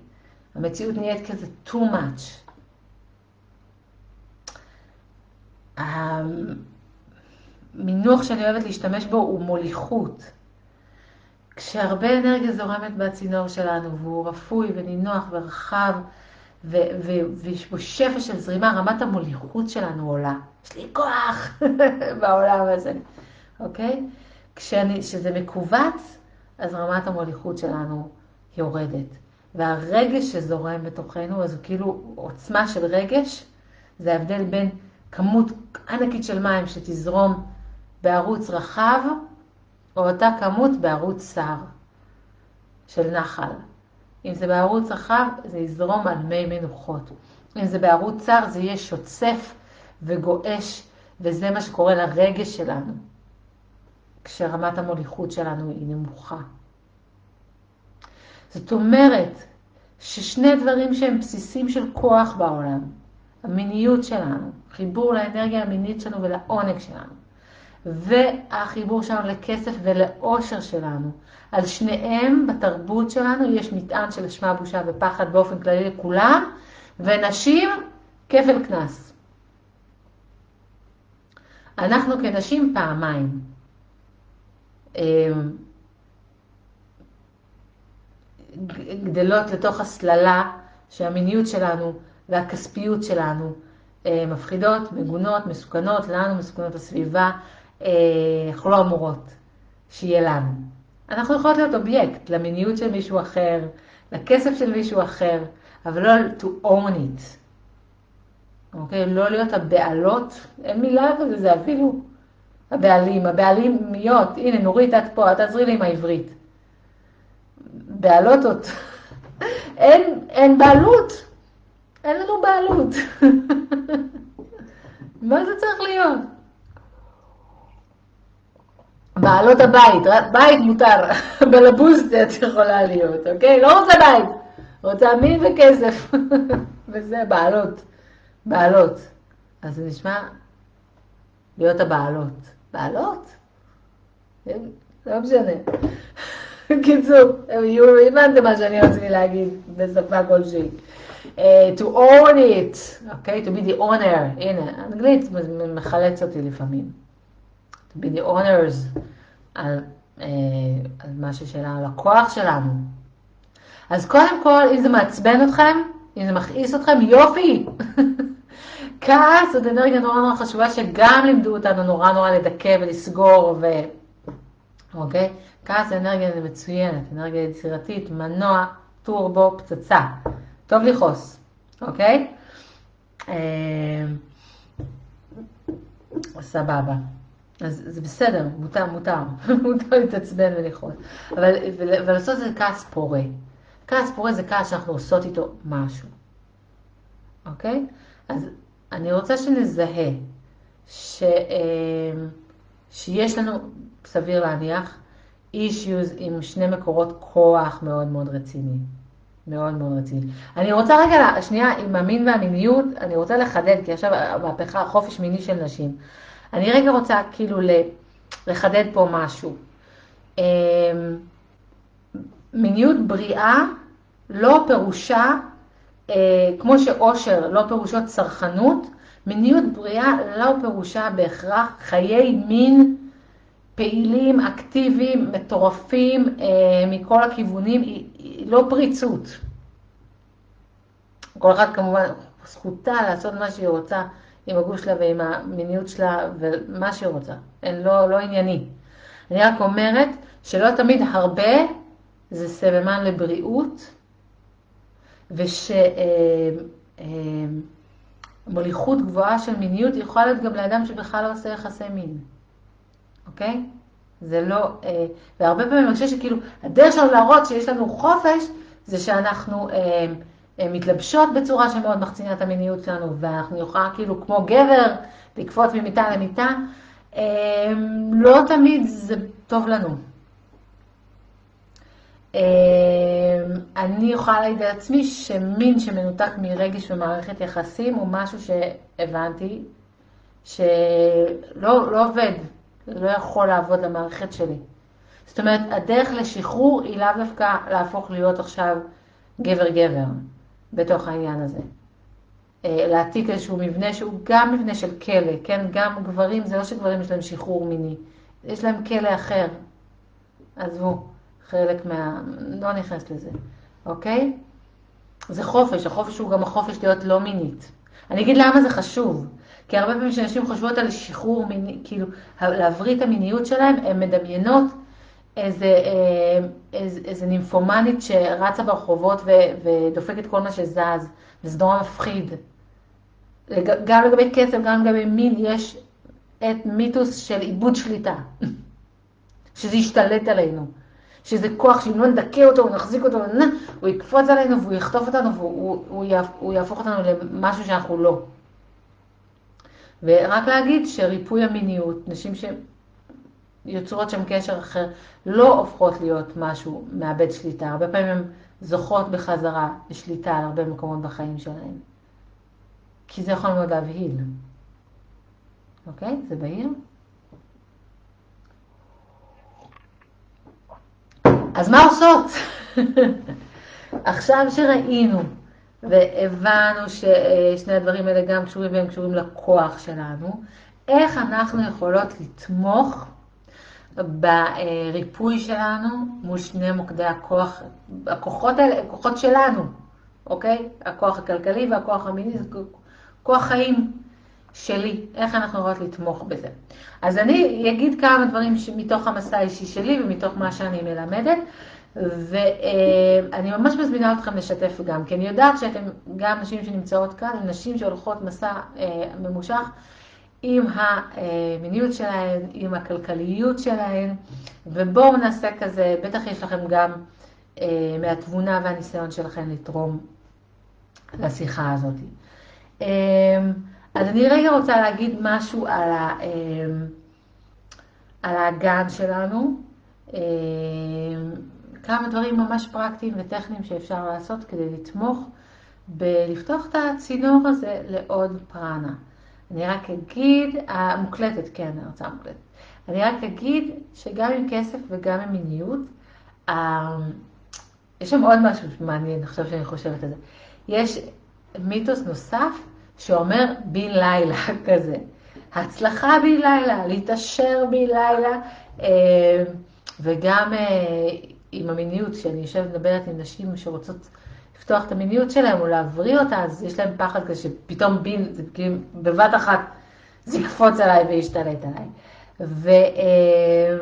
המציאות נהיית כזה too much. המינוח שאני אוהבת להשתמש בו הוא מוליכות. כשהרבה אנרגיה זורמת בצינור שלנו והוא רפוי ונינוח ורחב ויש בו שפע של זרימה, רמת המוליכות שלנו עולה. יש לי כוח [laughs] בעולם הזה, אוקיי? כשזה מכווץ, אז רמת המוליכות שלנו יורדת. והרגש שזורם בתוכנו, אז הוא כאילו עוצמה של רגש, זה ההבדל בין כמות ענקית של מים שתזרום בערוץ רחב, או אותה כמות בערוץ צר של נחל. אם זה בערוץ רחב, זה יזרום על מי מנוחות. אם זה בערוץ צר, זה יהיה שוצף וגועש, וזה מה שקורה לרגש שלנו, כשרמת המוליכות שלנו היא נמוכה. זאת אומרת ששני דברים שהם בסיסים של כוח בעולם, המיניות שלנו, חיבור לאנרגיה המינית שלנו ולעונג שלנו, והחיבור שלנו לכסף ולאושר שלנו. על שניהם בתרבות שלנו יש מטען של אשמה, בושה ופחד באופן כללי לכולם, ונשים כפל קנס. אנחנו כנשים פעמיים. אמ, גדלות לתוך הסללה שהמיניות שלנו והכספיות שלנו אה, מפחידות, מגונות, מסוכנות, לנו מסוכנות הסביבה, אנחנו לא אמורות שיהיה לנו. אנחנו יכולות להיות אובייקט למיניות של מישהו אחר, לכסף של מישהו אחר, אבל לא to own it. אוקיי? לא להיות הבעלות, אין מילה כזה, זה אפילו הבעלים, הבעלימיות, הנה נורית את פה, את תעזרי לי עם העברית. בעלותות, [laughs] אין, אין בעלות, אין לנו בעלות. [laughs] מה זה צריך להיות? בעלות הבית, בית מותר, [laughs] בלבוסט את יכולה להיות, אוקיי? לא רוצה בית, רוצה מין וכסף, [laughs] וזה בעלות, בעלות. אז זה נשמע להיות הבעלות. בעלות? לא משנה. קיצור, הבנתם מה שאני רציתי להגיד בשפה כלשהי. Uh, to own it, okay, to be the owner, הנה, אנגלית מחלץ אותי לפעמים. to be the owners על, uh, על משהו של הלקוח שלנו. אז קודם כל, אם זה מעצבן אתכם, אם זה מכעיס אתכם, יופי! [laughs] כעס זאת אנרגיה נורא נורא חשובה שגם לימדו אותנו נורא נורא לדכא ולסגור ו... אוקיי? כעס זה אנרגיה מצוינת, אנרגיה יצירתית, מנוע, טורבו, פצצה. טוב לכעוס, אוקיי? אה... סבבה. אז זה בסדר, מותר, מותר, [laughs] מותר להתעצבן ולכעוס. אבל ולעשות את זה כעס פורה. כעס פורה זה כעס שאנחנו עושות איתו משהו, אוקיי? אז אני רוצה שנזהה ש, אה, שיש לנו, סביר להניח, אישיוז עם שני מקורות כוח מאוד מאוד רציני. מאוד מאוד רציני. אני רוצה רגע, שנייה, עם המין והמיניות, אני רוצה לחדד, כי עכשיו המהפכה, חופש מיני של נשים. אני רגע רוצה כאילו לחדד פה משהו. אה, מיניות בריאה לא פירושה אה, כמו שאושר לא פירושו צרכנות, מיניות בריאה לא פירושה בהכרח חיי מין פעילים, אקטיביים, מטורפים אה, מכל הכיוונים, היא לא פריצות. כל אחת כמובן, זכותה לעשות מה שהיא רוצה עם הגוף שלה ועם המיניות שלה ומה שהיא רוצה, אין, לא, לא ענייני. אני רק אומרת שלא תמיד הרבה זה סממן לבריאות, ושמוליכות אה, אה, גבוהה של מיניות יכולה להיות גם לאדם שבכלל לא עושה יחסי מין, אוקיי? זה לא, אה, והרבה פעמים אני חושבת שכאילו הדרך שלנו להראות שיש לנו חופש זה שאנחנו מתלבשות בצורה שמאוד מחצינה את המיניות שלנו ואנחנו יכולה כאילו כמו גבר לקפוץ ממיטה למיטה, לא תמיד זה טוב לנו. אמ, אני יכולה להגיד על עצמי שמין שמנותק מרגש ומערכת יחסים הוא משהו שהבנתי שלא לא עובד, לא יכול לעבוד למערכת שלי. זאת אומרת, הדרך לשחרור היא לאו דווקא להפוך להיות עכשיו גבר-גבר בתוך העניין הזה. אה, להעתיק איזשהו מבנה שהוא גם מבנה של כלא, כן? גם גברים, זה לא שגברים יש להם שחרור מיני, יש להם כלא אחר. עזבו. חלק מה... לא נכנס לזה, אוקיי? זה חופש, החופש הוא גם החופש להיות לא מינית. אני אגיד למה זה חשוב. כי הרבה פעמים כשאנשים חושבות על שחרור מיני, כאילו, להבריא את המיניות שלהם, הן מדמיינות איזה, אה, איזה, איזה נימפומנית שרצה ברחובות ו, ודופקת כל מה שזז, וזה נורא מפחיד. גם לגבי כסף, גם לגבי מין, יש את מיתוס של איבוד שליטה, [laughs] שזה ישתלט עלינו. שזה כוח שאם לא נדכא אותו, נחזיק אותו, הוא יקפוץ עלינו והוא יחטוף אותנו והוא יהפוך אותנו למשהו שאנחנו לא. ורק להגיד שריפוי המיניות, נשים שיוצרות שם קשר אחר, לא הופכות להיות משהו מאבד שליטה. הרבה פעמים הן זוכות בחזרה לשליטה על הרבה מקומות בחיים שלהן. כי זה יכול מאוד להבהיל. אוקיי? זה בהיר? אז מה עושות? [laughs] עכשיו שראינו והבנו ששני הדברים האלה גם קשורים והם קשורים לכוח שלנו, איך אנחנו יכולות לתמוך בריפוי שלנו מול שני מוקדי הכוח, הכוחות האלה, הכוחות שלנו, אוקיי? הכוח הכלכלי והכוח המיני, זה כוח חיים שלי, איך אנחנו יכולות לתמוך בזה. אז אני אגיד כמה דברים מתוך המסע האישי שלי ומתוך מה שאני מלמדת, ואני ממש מזמינה אתכם לשתף גם, כי אני יודעת שאתם גם נשים שנמצאות כאן, נשים שהולכות מסע אה, ממושך עם המיניות שלהן, עם הכלכליות שלהן, ובואו נעשה כזה, בטח יש לכם גם אה, מהתבונה והניסיון שלכם לתרום לשיחה הזאת. אה, אז אני רגע רוצה להגיד משהו על, ה, על האגן שלנו. כמה דברים ממש פרקטיים וטכניים שאפשר לעשות כדי לתמוך בלפתוח את הצינור הזה לעוד פרנה. אני רק אגיד, המוקלטת, כן, ההרצאה מוקלטת. אני רק אגיד שגם עם כסף וגם עם מיניות, יש שם עוד משהו מעניין, עכשיו שאני חושבת על זה. יש מיתוס נוסף שאומר בן לילה [laughs] כזה. הצלחה בן לילה, להתעשר בן לילה, אה, וגם אה, עם המיניות, כשאני יושבת ומדברת עם נשים שרוצות לפתוח את המיניות שלהם או להבריא אותה, אז יש להם פחד כזה שפתאום בין, זה כאילו בבת אחת זה יקפוץ עליי וישתלט עליי. ו, אה,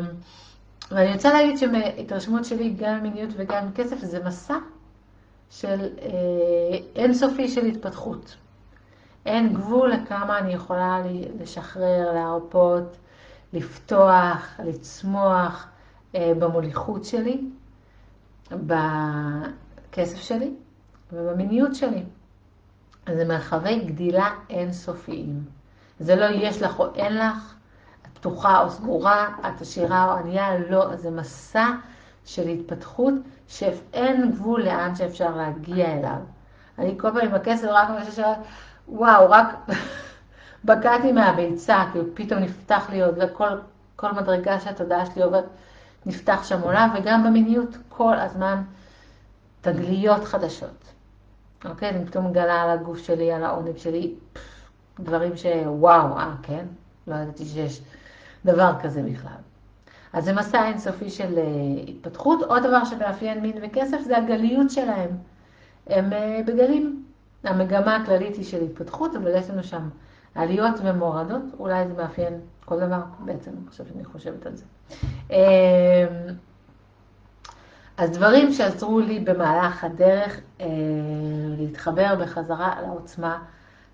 ואני רוצה להגיד שמהתרשמות שלי, גם מיניות וגם כסף, זה מסע של אה, אינסופי של התפתחות. אין גבול לכמה אני יכולה לשחרר, להרפות, לפתוח, לצמוח אה, במוליכות שלי. בכסף שלי ובמיניות שלי. זה מרחבי גדילה אינסופיים. זה לא יש לך או אין לך, את פתוחה או סגורה, את עשירה או ענייה, לא, זה מסע של התפתחות שאין גבול לאן שאפשר להגיע אליו. אני כל פעם עם הכסף רק חושבת ש... וואו, רק [laughs] בקעתי מהביצה, כי פתאום נפתח לי עוד כל, כל מדרגה שהתודעה שלי עוברת. נפתח שם עולם, וגם במיניות כל הזמן תגליות חדשות. אוקיי? אני פתאום מגלה על הגוף שלי, על העונג שלי, דברים שוואו, אה, כן? לא ידעתי שיש דבר כזה בכלל. אז זה מסע אינסופי של uh, התפתחות. עוד דבר שמאפיין מין וכסף זה הגליות שלהם. הם uh, בגלים. המגמה הכללית היא של התפתחות, אבל יש לנו שם עליות ומורדות, אולי זה מאפיין כל דבר בעצם, עכשיו שאני חושבת על זה. אמ, אז דברים שעזרו לי במהלך הדרך אה, להתחבר בחזרה לעוצמה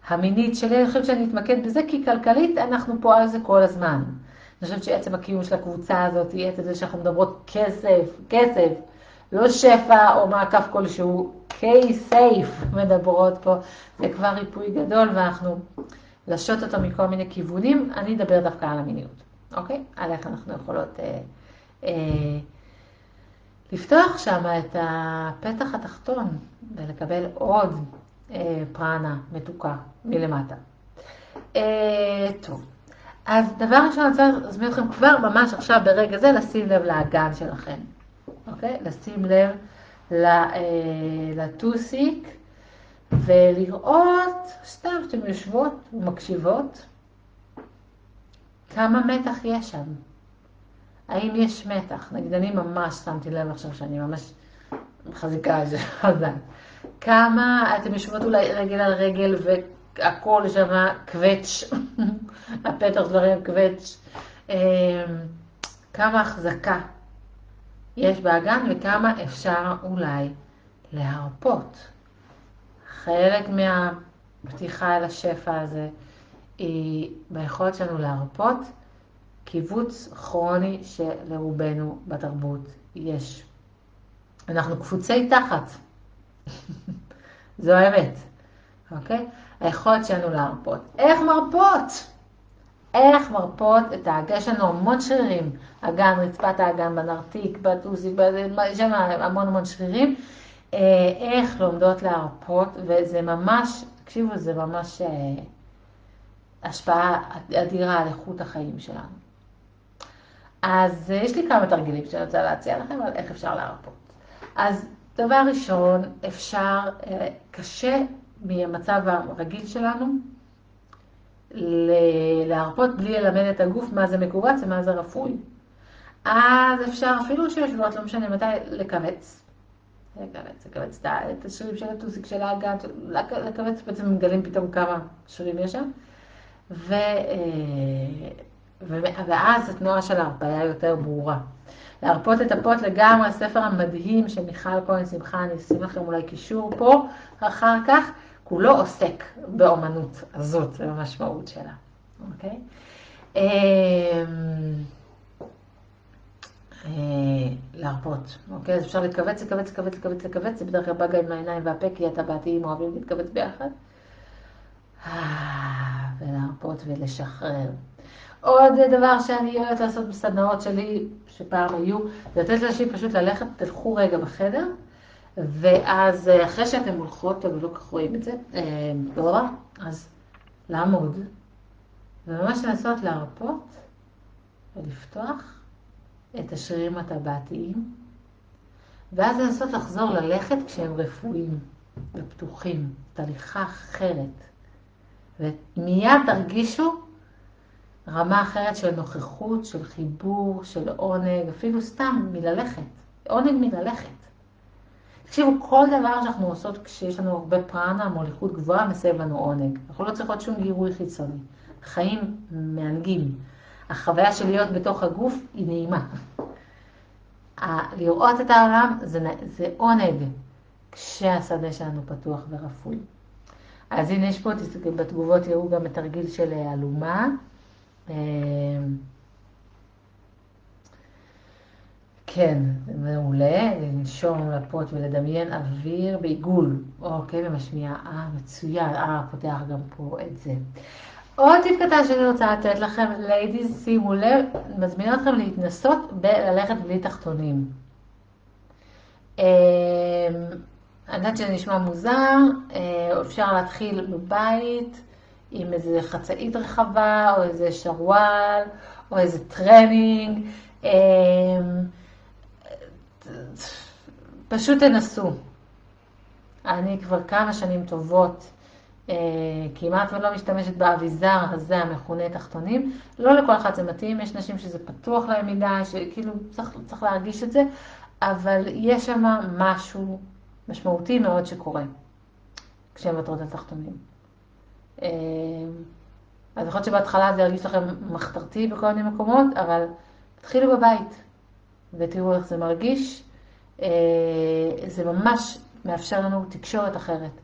המינית שלי, אני חושבת שאני אתמקד בזה, כי כלכלית אנחנו פה על זה כל הזמן. אני חושבת שעצם הקיום של הקבוצה הזאת, עצם זה שאנחנו מדברות כסף, כסף, לא שפע או מעקף כלשהו, קיי-סייף מדברות פה, זה כבר ריפוי גדול ואנחנו לשות אותו מכל מיני כיוונים, אני אדבר דווקא על המיניות, אוקיי? על איך אנחנו יכולות אה, אה, לפתוח שם את הפתח התחתון ולקבל עוד אה, פרנה מתוקה מלמטה. אה, טוב, אז דבר ראשון אני רוצה להזמין אתכם כבר ממש עכשיו ברגע זה לשים לב לאגן שלכם, אוקיי? לשים לב אה, לטוסיק. ולראות, סתם שאתן יושבות ומקשיבות, כמה מתח יש שם. האם יש מתח? נגיד, אני ממש שמתי לב עכשיו שאני ממש מחזיקה את זה [laughs] חזק. כמה, אתן יושבות אולי רגל על רגל והכל שם קווץ', [laughs] הפתח דברים קווץ', אמ, כמה החזקה יש באגן וכמה אפשר אולי להרפות. חלק מהפתיחה אל השפע הזה היא ביכולת שלנו להרפות קיבוץ כרוני שלרובנו בתרבות יש. אנחנו קפוצי תחת, [laughs] זו האמת, אוקיי? היכולת שלנו להרפות. איך מרפות? איך מרפות את האגן, יש לנו המון שרירים, אגן, רצפת האגן, בנרתיק, בטוסיק, יש שם המון המון שרירים, איך לומדות להרפות, וזה ממש, תקשיבו, זה ממש אה, השפעה אדירה על איכות החיים שלנו. אז אה, יש לי כמה תרגילים שאני רוצה להציע לכם על איך אפשר להרפות. אז דבר ראשון, אפשר, קשה מהמצב הרגיל שלנו, להרפות בלי ללמד את הגוף מה זה מכווץ ומה זה רפוי. אז אפשר אפילו שיושבות, לא משנה מתי, לכווץ. לכווץ, לכווץ את השרירים של הטוסיק, של האגן, לכווץ בעצם מגלים פתאום כמה שרירים יש שם. ו... ואז התנועה של ההרפאיה יותר ברורה. להרפות את הפות לגמרי, הספר המדהים של מיכל כהן שמחה, אני אשים לכם אולי קישור פה אחר כך, כולו עוסק באומנות הזאת ובמשמעות שלה, אוקיי? אה, להרפות, אוקיי? אז אפשר להתכווץ, לכווץ, לכווץ, לכווץ, לכווץ, זה בדרך כלל בא גם עם העיניים והפה, כי את הבעתיים אוהבים להתכווץ ביחד. אה, ולהרפות ולשחרר. עוד דבר שאני אוהבת לעשות בסדנאות שלי, שפעם היו, זה לתת לאנשים פשוט ללכת, תלכו רגע בחדר, ואז אה, אחרי שאתם הולכות, אבל לא כך רואים את זה, אה, לא רע, אז לעמוד, וממש לנסות להרפות ולפתוח את השרירים הטבעתיים, ואז לנסות לחזור ללכת כשהם רפואיים ופתוחים, תהליכה אחרת. ומיד תרגישו רמה אחרת של נוכחות, של חיבור, של עונג, אפילו סתם מללכת, עונג מללכת. תקשיבו, כל דבר שאנחנו עושות כשיש לנו הרבה פרנה, מוליכות גבוהה, מסב לנו עונג. אנחנו לא צריכות שום גירוי חיצוני. חיים מענגים. החוויה של להיות בתוך הגוף היא נעימה. לראות את העולם זה, זה עונג כשהשדה שלנו פתוח ורפוי. אז הנה יש פה, בתגובות יראו גם את תרגיל של אלומה. אמ, כן, מעולה, לנשום, לפות ולדמיין אוויר בעיגול, אוקיי, ומשמיע, אה, מצוין, אה, פותח גם פה את זה. עוד טיפ קטן שאני רוצה לתת לכם, ladies, שימו לב, מזמינה אתכם להתנסות בללכת בלי תחתונים. אמ, אני יודעת שזה נשמע מוזר, אה, אפשר להתחיל בבית, עם איזה חצאית רחבה, או איזה שרוואל, או איזה טרנינג. אמ, פשוט תנסו. אני כבר כמה שנים טובות כמעט ולא משתמשת באביזר הזה המכונה תחתונים. לא לכל אחד זה מתאים, יש נשים שזה פתוח להם מדי, שכאילו צריך, צריך להרגיש את זה, אבל יש שם משהו משמעותי מאוד שקורה כשהן מוותרות על תחתונים. אה, אז יכול להיות שבהתחלה זה ירגיש לכם מחתרתי בכל מיני מקומות, אבל תתחילו בבית ותראו איך זה מרגיש. אה, זה ממש מאפשר לנו תקשורת אחרת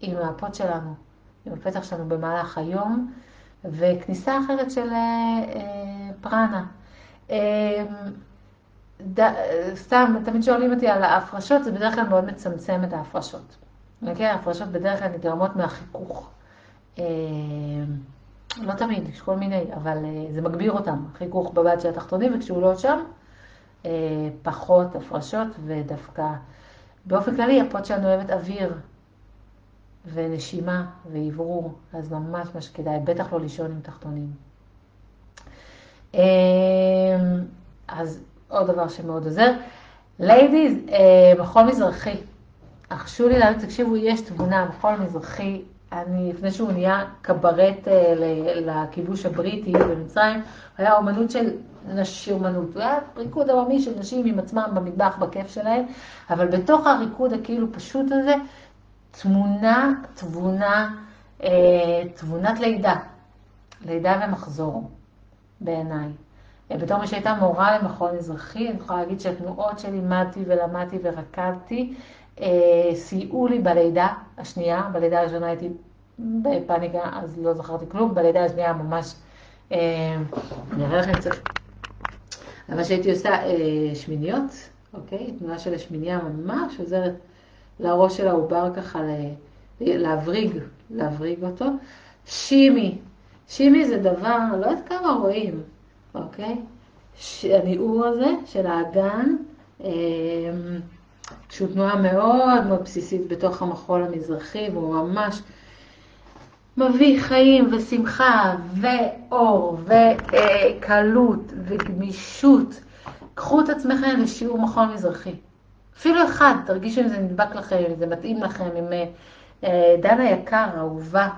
עם הפות שלנו, עם הפתח שלנו במהלך היום, וכניסה אחרת של אה, פרנה. ד... סתם, תמיד שואלים אותי על ההפרשות, זה בדרך כלל מאוד מצמצם את ההפרשות. אוקיי? ההפרשות בדרך כלל נגרמות מהחיכוך. אה, לא תמיד, יש כל מיני, אבל אה, זה מגביר אותם, חיכוך בבד של התחתונים, וכשהוא לא שם, אה, פחות הפרשות, ודווקא באופן כללי הפוד שלנו אוהבת אוויר ונשימה ואוורור, אז ממש ממש כדאי, בטח לא לישון עם תחתונים. אז עוד דבר שמאוד עוזר. ladies, מחול מזרחי. הרשו לי להגיד, תקשיבו, יש תבונה, מחול מזרחי אני, לפני שהוא נהיה קברט אה, לכיבוש הבריטי במצרים, היה אומנות של נשים, אומנות, הוא היה ריקוד עממי של נשים עם עצמם במטבח בכיף שלהם, אבל בתוך הריקוד הכאילו פשוט הזה, תמונה, תבונה, אה, תבונת לידה, לידה ומחזור, בעיניי. אה, בתור מי שהייתה מורה למכון אזרחי, אני יכולה להגיד שהתנועות שלימדתי ולמדתי ורקדתי, אה, סייעו לי בלידה השנייה, בלידה הראשונה הייתי בפאניקה, אז לא זכרתי כלום, בלידה השנייה ממש, אני אראה לכם קצת, ממש הייתי עושה שמיניות, אוקיי? תנועה של השמיניה ממש עוזרת לראש של העובר ככה להבריג, להבריג אותו. שימי, שימי זה דבר, לא יודעת כמה רואים, אוקיי? הניעור הזה של האגן, שהוא תנועה מאוד מאוד בסיסית בתוך המחול המזרחי, והוא ממש מביא חיים ושמחה ואור וקלות וגמישות. קחו את עצמכם לשיעור מחול מזרחי. אפילו אחד, תרגישו אם זה נדבק לכם, אם זה מתאים לכם, עם אה, דנה יקר, אהובה,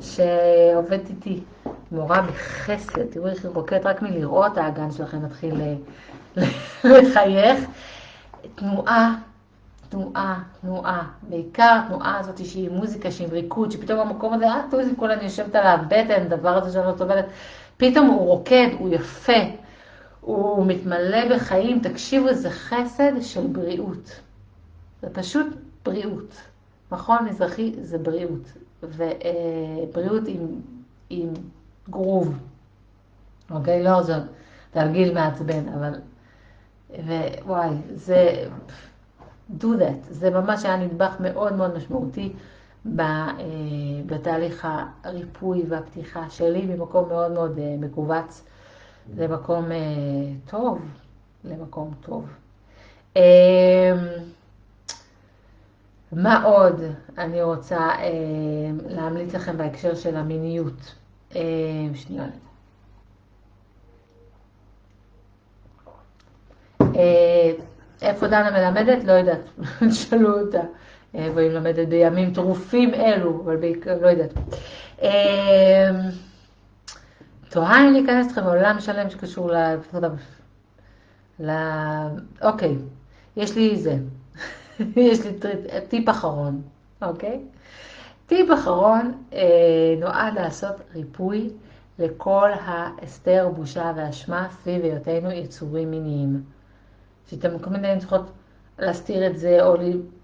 שעובדת איתי, מורה בחסד, תראו איך היא רוקדת רק מלראות האגן שלכם מתחיל אה, [laughs] לחייך. תנועה, תנועה, תנועה, בעיקר התנועה הזאת שהיא מוזיקה, שהיא ריקוד, שפתאום המקום הזה, אה, תראי, כולה אני יושבת על הבטן, דבר הזה שאני לא סובלת, פתאום הוא רוקד, הוא יפה, הוא מתמלא בחיים, תקשיבו, זה חסד של בריאות. זה פשוט בריאות. מכון מזרחי זה בריאות, ובריאות עם, עם גרוב. אוקיי? לא זה תרגיל מעצבן, אבל... ווואי, זה... do that. זה ממש היה נדבך מאוד מאוד משמעותי אה, בתהליך הריפוי והפתיחה שלי ממקום מאוד מאוד אה, מכווץ למקום אה, טוב, למקום טוב. מה עוד אני רוצה להמליץ לכם בהקשר של המיניות? שנייה. איפה דנה מלמדת? לא יודעת, [laughs] תשאלו אותה. והיא מלמדת בימים טרופים אלו, אבל בעיקר, לא יודעת. תוהה אם להיכנס אתכם לעולם שלם שקשור ל... ל... אוקיי, יש לי זה. [laughs] יש לי טיפ אחרון, אוקיי? טיפ אחרון אה, נועד לעשות ריפוי לכל ההסתר, בושה ואשמה סביב היותנו יצורים מיניים. שאתם כל מיני צריכות להסתיר את זה, או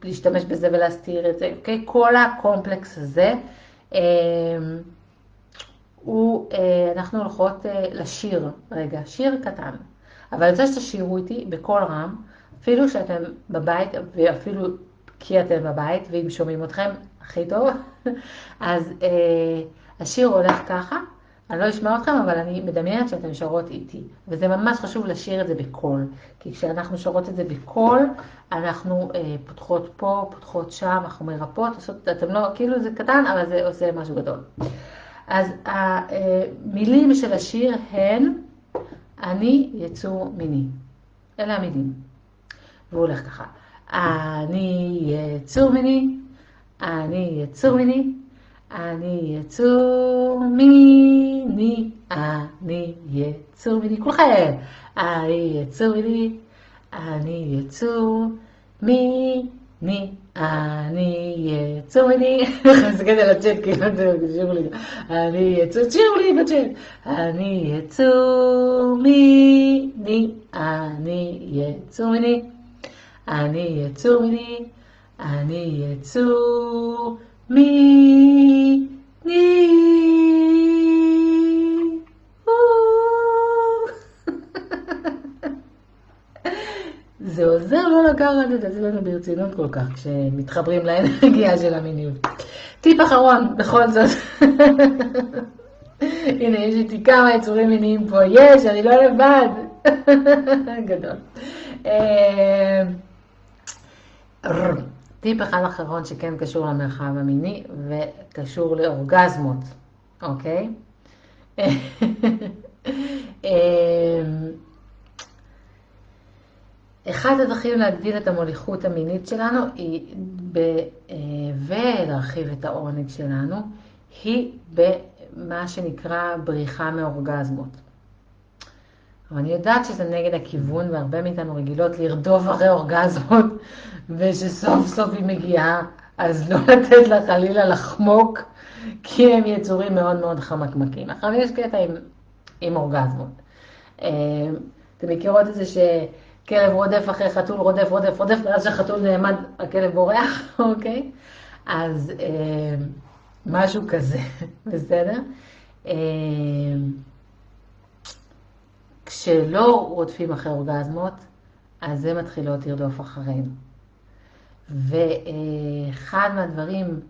להשתמש בזה ולהסתיר את זה, אוקיי? כל הקומפלקס הזה, אה, הוא, אה, אנחנו הולכות אה, לשיר, רגע, שיר קטן, אבל אני רוצה שתשירו איתי בקול רם, אפילו שאתם בבית, ואפילו כי אתם בבית, ואם שומעים אתכם, הכי טוב, [laughs] אז אה, השיר הולך ככה. אני לא אשמע אתכם, אבל אני מדמיינת שאתן שרות איתי. וזה ממש חשוב לשיר את זה בקול. כי כשאנחנו שרות את זה בקול, אנחנו אה, פותחות פה, פותחות שם, אנחנו מרפאות, אתם לא, כאילו זה קטן, אבל זה עושה משהו גדול. אז המילים של השיר הן, אני יצור מיני. אלה המילים. והוא הולך ככה. אני יצור מיני, אני יצור מיני, אני יצור מיני, אני יצור מיני, כולכם. אני יצור מיני, אני יצור מיני, אני. אני מסתכלת על הצ'אט, כאילו, תשאירו לי. אני יצור, תשאירו לי בצ'אט. אני יצור מיני, אני יצור מיני, אני יצור מיני, אני יצור זה עוזר לא לקחת את עצמנו ברצינות כל כך כשמתחברים לאנרגיה [laughs] של המיניות. טיפ אחרון, בכל זאת. [laughs] הנה, יש איתי כמה יצורים מיניים פה. יש, אני לא לבד. [laughs] גדול. אה, טיפ אחד אחרון שכן קשור למרחב המיני וקשור לאורגזמות, אוקיי? אחד הדרכים להגדיל את המוליכות המינית שלנו היא אה, ולהרחיב את העונג שלנו, היא במה שנקרא בריחה מאורגזמות. אבל אני יודעת שזה נגד הכיוון, והרבה מאיתנו רגילות לרדוף אחרי אורגזמות, [laughs] ושסוף סוף היא מגיעה, אז לא [laughs] לתת לה חלילה לחמוק, כי הם יצורים מאוד מאוד חמקמקים. עכשיו יש קטע עם, עם אורגזמות. אה, אתם מכירות את זה שכלב רודף אחרי חתול, רודף, רודף, רודף, ואז כשהחתול נעמד, הכלב בורח, [laughs] אוקיי? אז אה, משהו כזה, [laughs] בסדר? אה, כשלא רודפים אחרי אורגזמות, אז זה מתחילות לרדוף אחרינו. ואחד מהדברים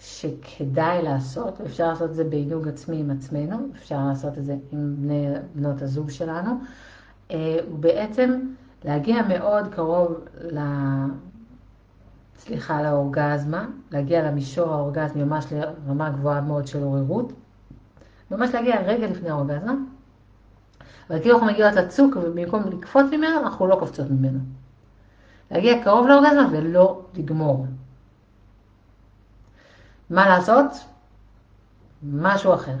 שכדאי לעשות, ואפשר לעשות את זה בעינוג עצמי עם עצמנו, אפשר לעשות את זה עם בני, בנות הזוג שלנו, אה, הוא בעצם להגיע מאוד קרוב ל... סליחה, לאורגזמה, להגיע למישור האורגזמי, ממש לרמה גבוהה מאוד של עוררות, ממש להגיע רגע לפני האורגזמה, אבל כאילו אנחנו מגיעות לצוק ובמקום לקפוץ ממנו, אנחנו לא קופצות ממנו. להגיע קרוב לאורגזמה ולא לגמור. מה לעשות? משהו אחר.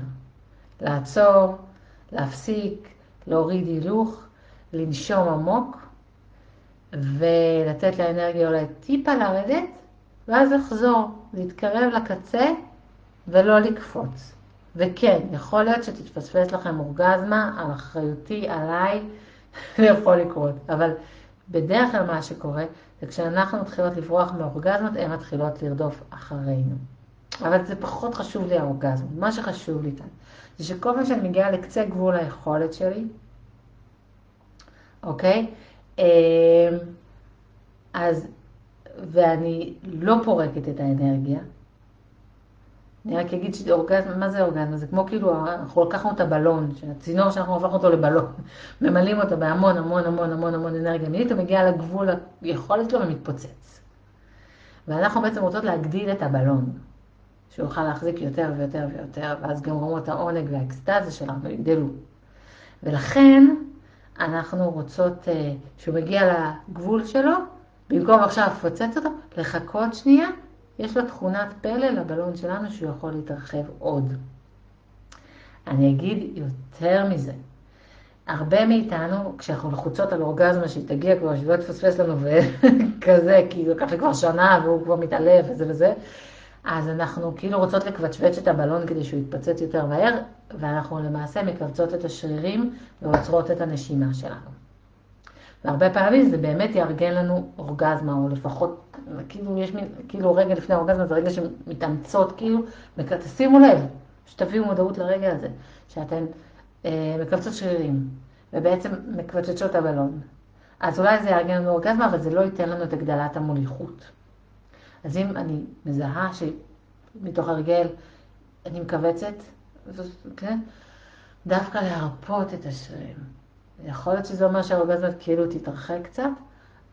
לעצור, להפסיק, להוריד הילוך לנשום עמוק ולתת לאנרגיה אולי טיפה לרדת, ואז לחזור, להתקרב לקצה ולא לקפוץ. וכן, יכול להיות שתתפספס לכם אורגזמה, על אחריותי, עליי, [laughs] זה יכול לקרות. אבל בדרך כלל מה שקורה, זה כשאנחנו מתחילות לברוח מאורגזמות, הן מתחילות לרדוף אחרינו. אבל זה פחות חשוב לי האורגזמות. מה שחשוב לי כאן, זה שכל פעם שאני מגיעה לקצה גבול היכולת שלי, אוקיי? אמ, אז, ואני לא פורקת את האנרגיה, אני רק אגיד שאורגזמה, מה זה אורגזמה? זה כמו כאילו, אנחנו לקחנו את הבלון, הצינור שאנחנו הפכנו אותו לבלון, [laughs] ממלאים אותו בהמון המון המון המון המון אנרגיה מינית, הוא מגיע לגבול היכולת שלו ומתפוצץ. ואנחנו בעצם רוצות להגדיל את הבלון, שהוא יוכל להחזיק יותר ויותר ויותר, ואז גם רמות העונג והאקסטזה שלנו יגדלו. ולכן אנחנו רוצות, אה, שהוא מגיע לגבול שלו, במקום עכשיו לפוצץ אותו, לחכות שנייה יש לו תכונת פלא לבלון שלנו שהוא יכול להתרחב עוד. אני אגיד יותר מזה. הרבה מאיתנו, כשאנחנו לחוצות על אורגזמה שהיא תגיע כבר, שהיא לא תפספס לנו [laughs] וכזה, כי לקח לי כבר שנה והוא כבר מתעלף וזה וזה, אז אנחנו כאילו רוצות לקווצ'ווץ' את הבלון כדי שהוא יתפוצץ יותר מהר, ואנחנו למעשה מקבצות את השרירים ועוצרות את הנשימה שלנו. והרבה פעמים זה באמת יארגן לנו אורגזמה, או לפחות, כאילו יש מין, כאילו רגע לפני האורגזמה זה רגע שמתאמצות, כאילו, תשימו לב, שתביאו מודעות לרגע הזה, שאתן אה, מקבצות שרירים, ובעצם מקבצות את הבלון. אז אולי זה יארגן לנו אורגזמה, אבל זה לא ייתן לנו את הגדלת המוליכות. אז אם אני מזהה שמתוך הרגל אני מכווצת, כן? דווקא להרפות את השרירים. יכול להיות שזה אומר שהאורגזמה כאילו תתרחק קצת,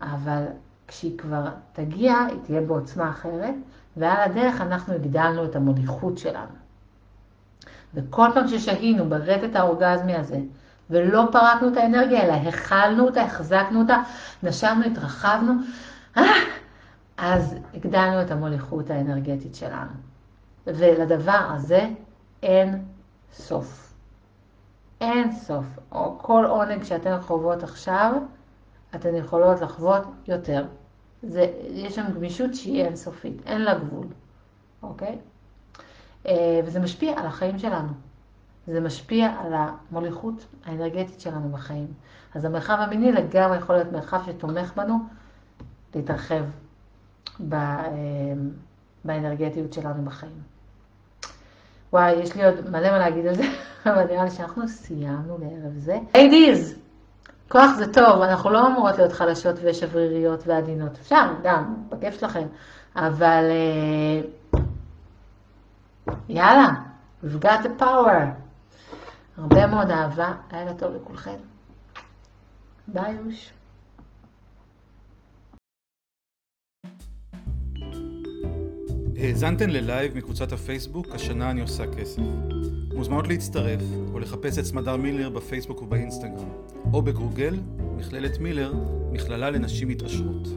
אבל כשהיא כבר תגיע, היא תהיה בעוצמה אחרת, ועל הדרך אנחנו הגדלנו את המוליכות שלנו. וכל פעם ששהינו ברטט האורגזמי הזה, ולא פרקנו את האנרגיה, אלא הכלנו אותה, החזקנו אותה, נשמנו, התרחבנו, אה, אז הגדלנו את המוליכות האנרגטית שלנו. ולדבר הזה אין סוף. אין סוף, או כל עונג שאתן חוות עכשיו, אתן יכולות לחוות יותר. זה, יש שם גמישות שהיא אינסופית, אין לה גבול, אוקיי? אה, וזה משפיע על החיים שלנו. זה משפיע על המוליכות האנרגטית שלנו בחיים. אז המרחב המיני לגמרי יכול להיות מרחב שתומך בנו להתרחב באנרגטיות שלנו בחיים. וואי, יש לי עוד מלא מה להגיד על זה, [laughs] אבל נראה לי שאנחנו סיימנו לערב זה. ליידיז, כוח זה טוב, אנחנו לא אמורות להיות חלשות ושבריריות ועדינות. אפשר, גם, בכיף שלכם. אבל אה, יאללה, we've got the power. הרבה מאוד אהבה, לילה טוב לכולכם. ביי יוש. האזנתן ללייב מקבוצת הפייסבוק "השנה אני עושה כסף". מוזמנות להצטרף או לחפש את סמדר מילר בפייסבוק ובאינסטגרם, או בגוגל, מכללת מילר, מכללה לנשים מתעשרות.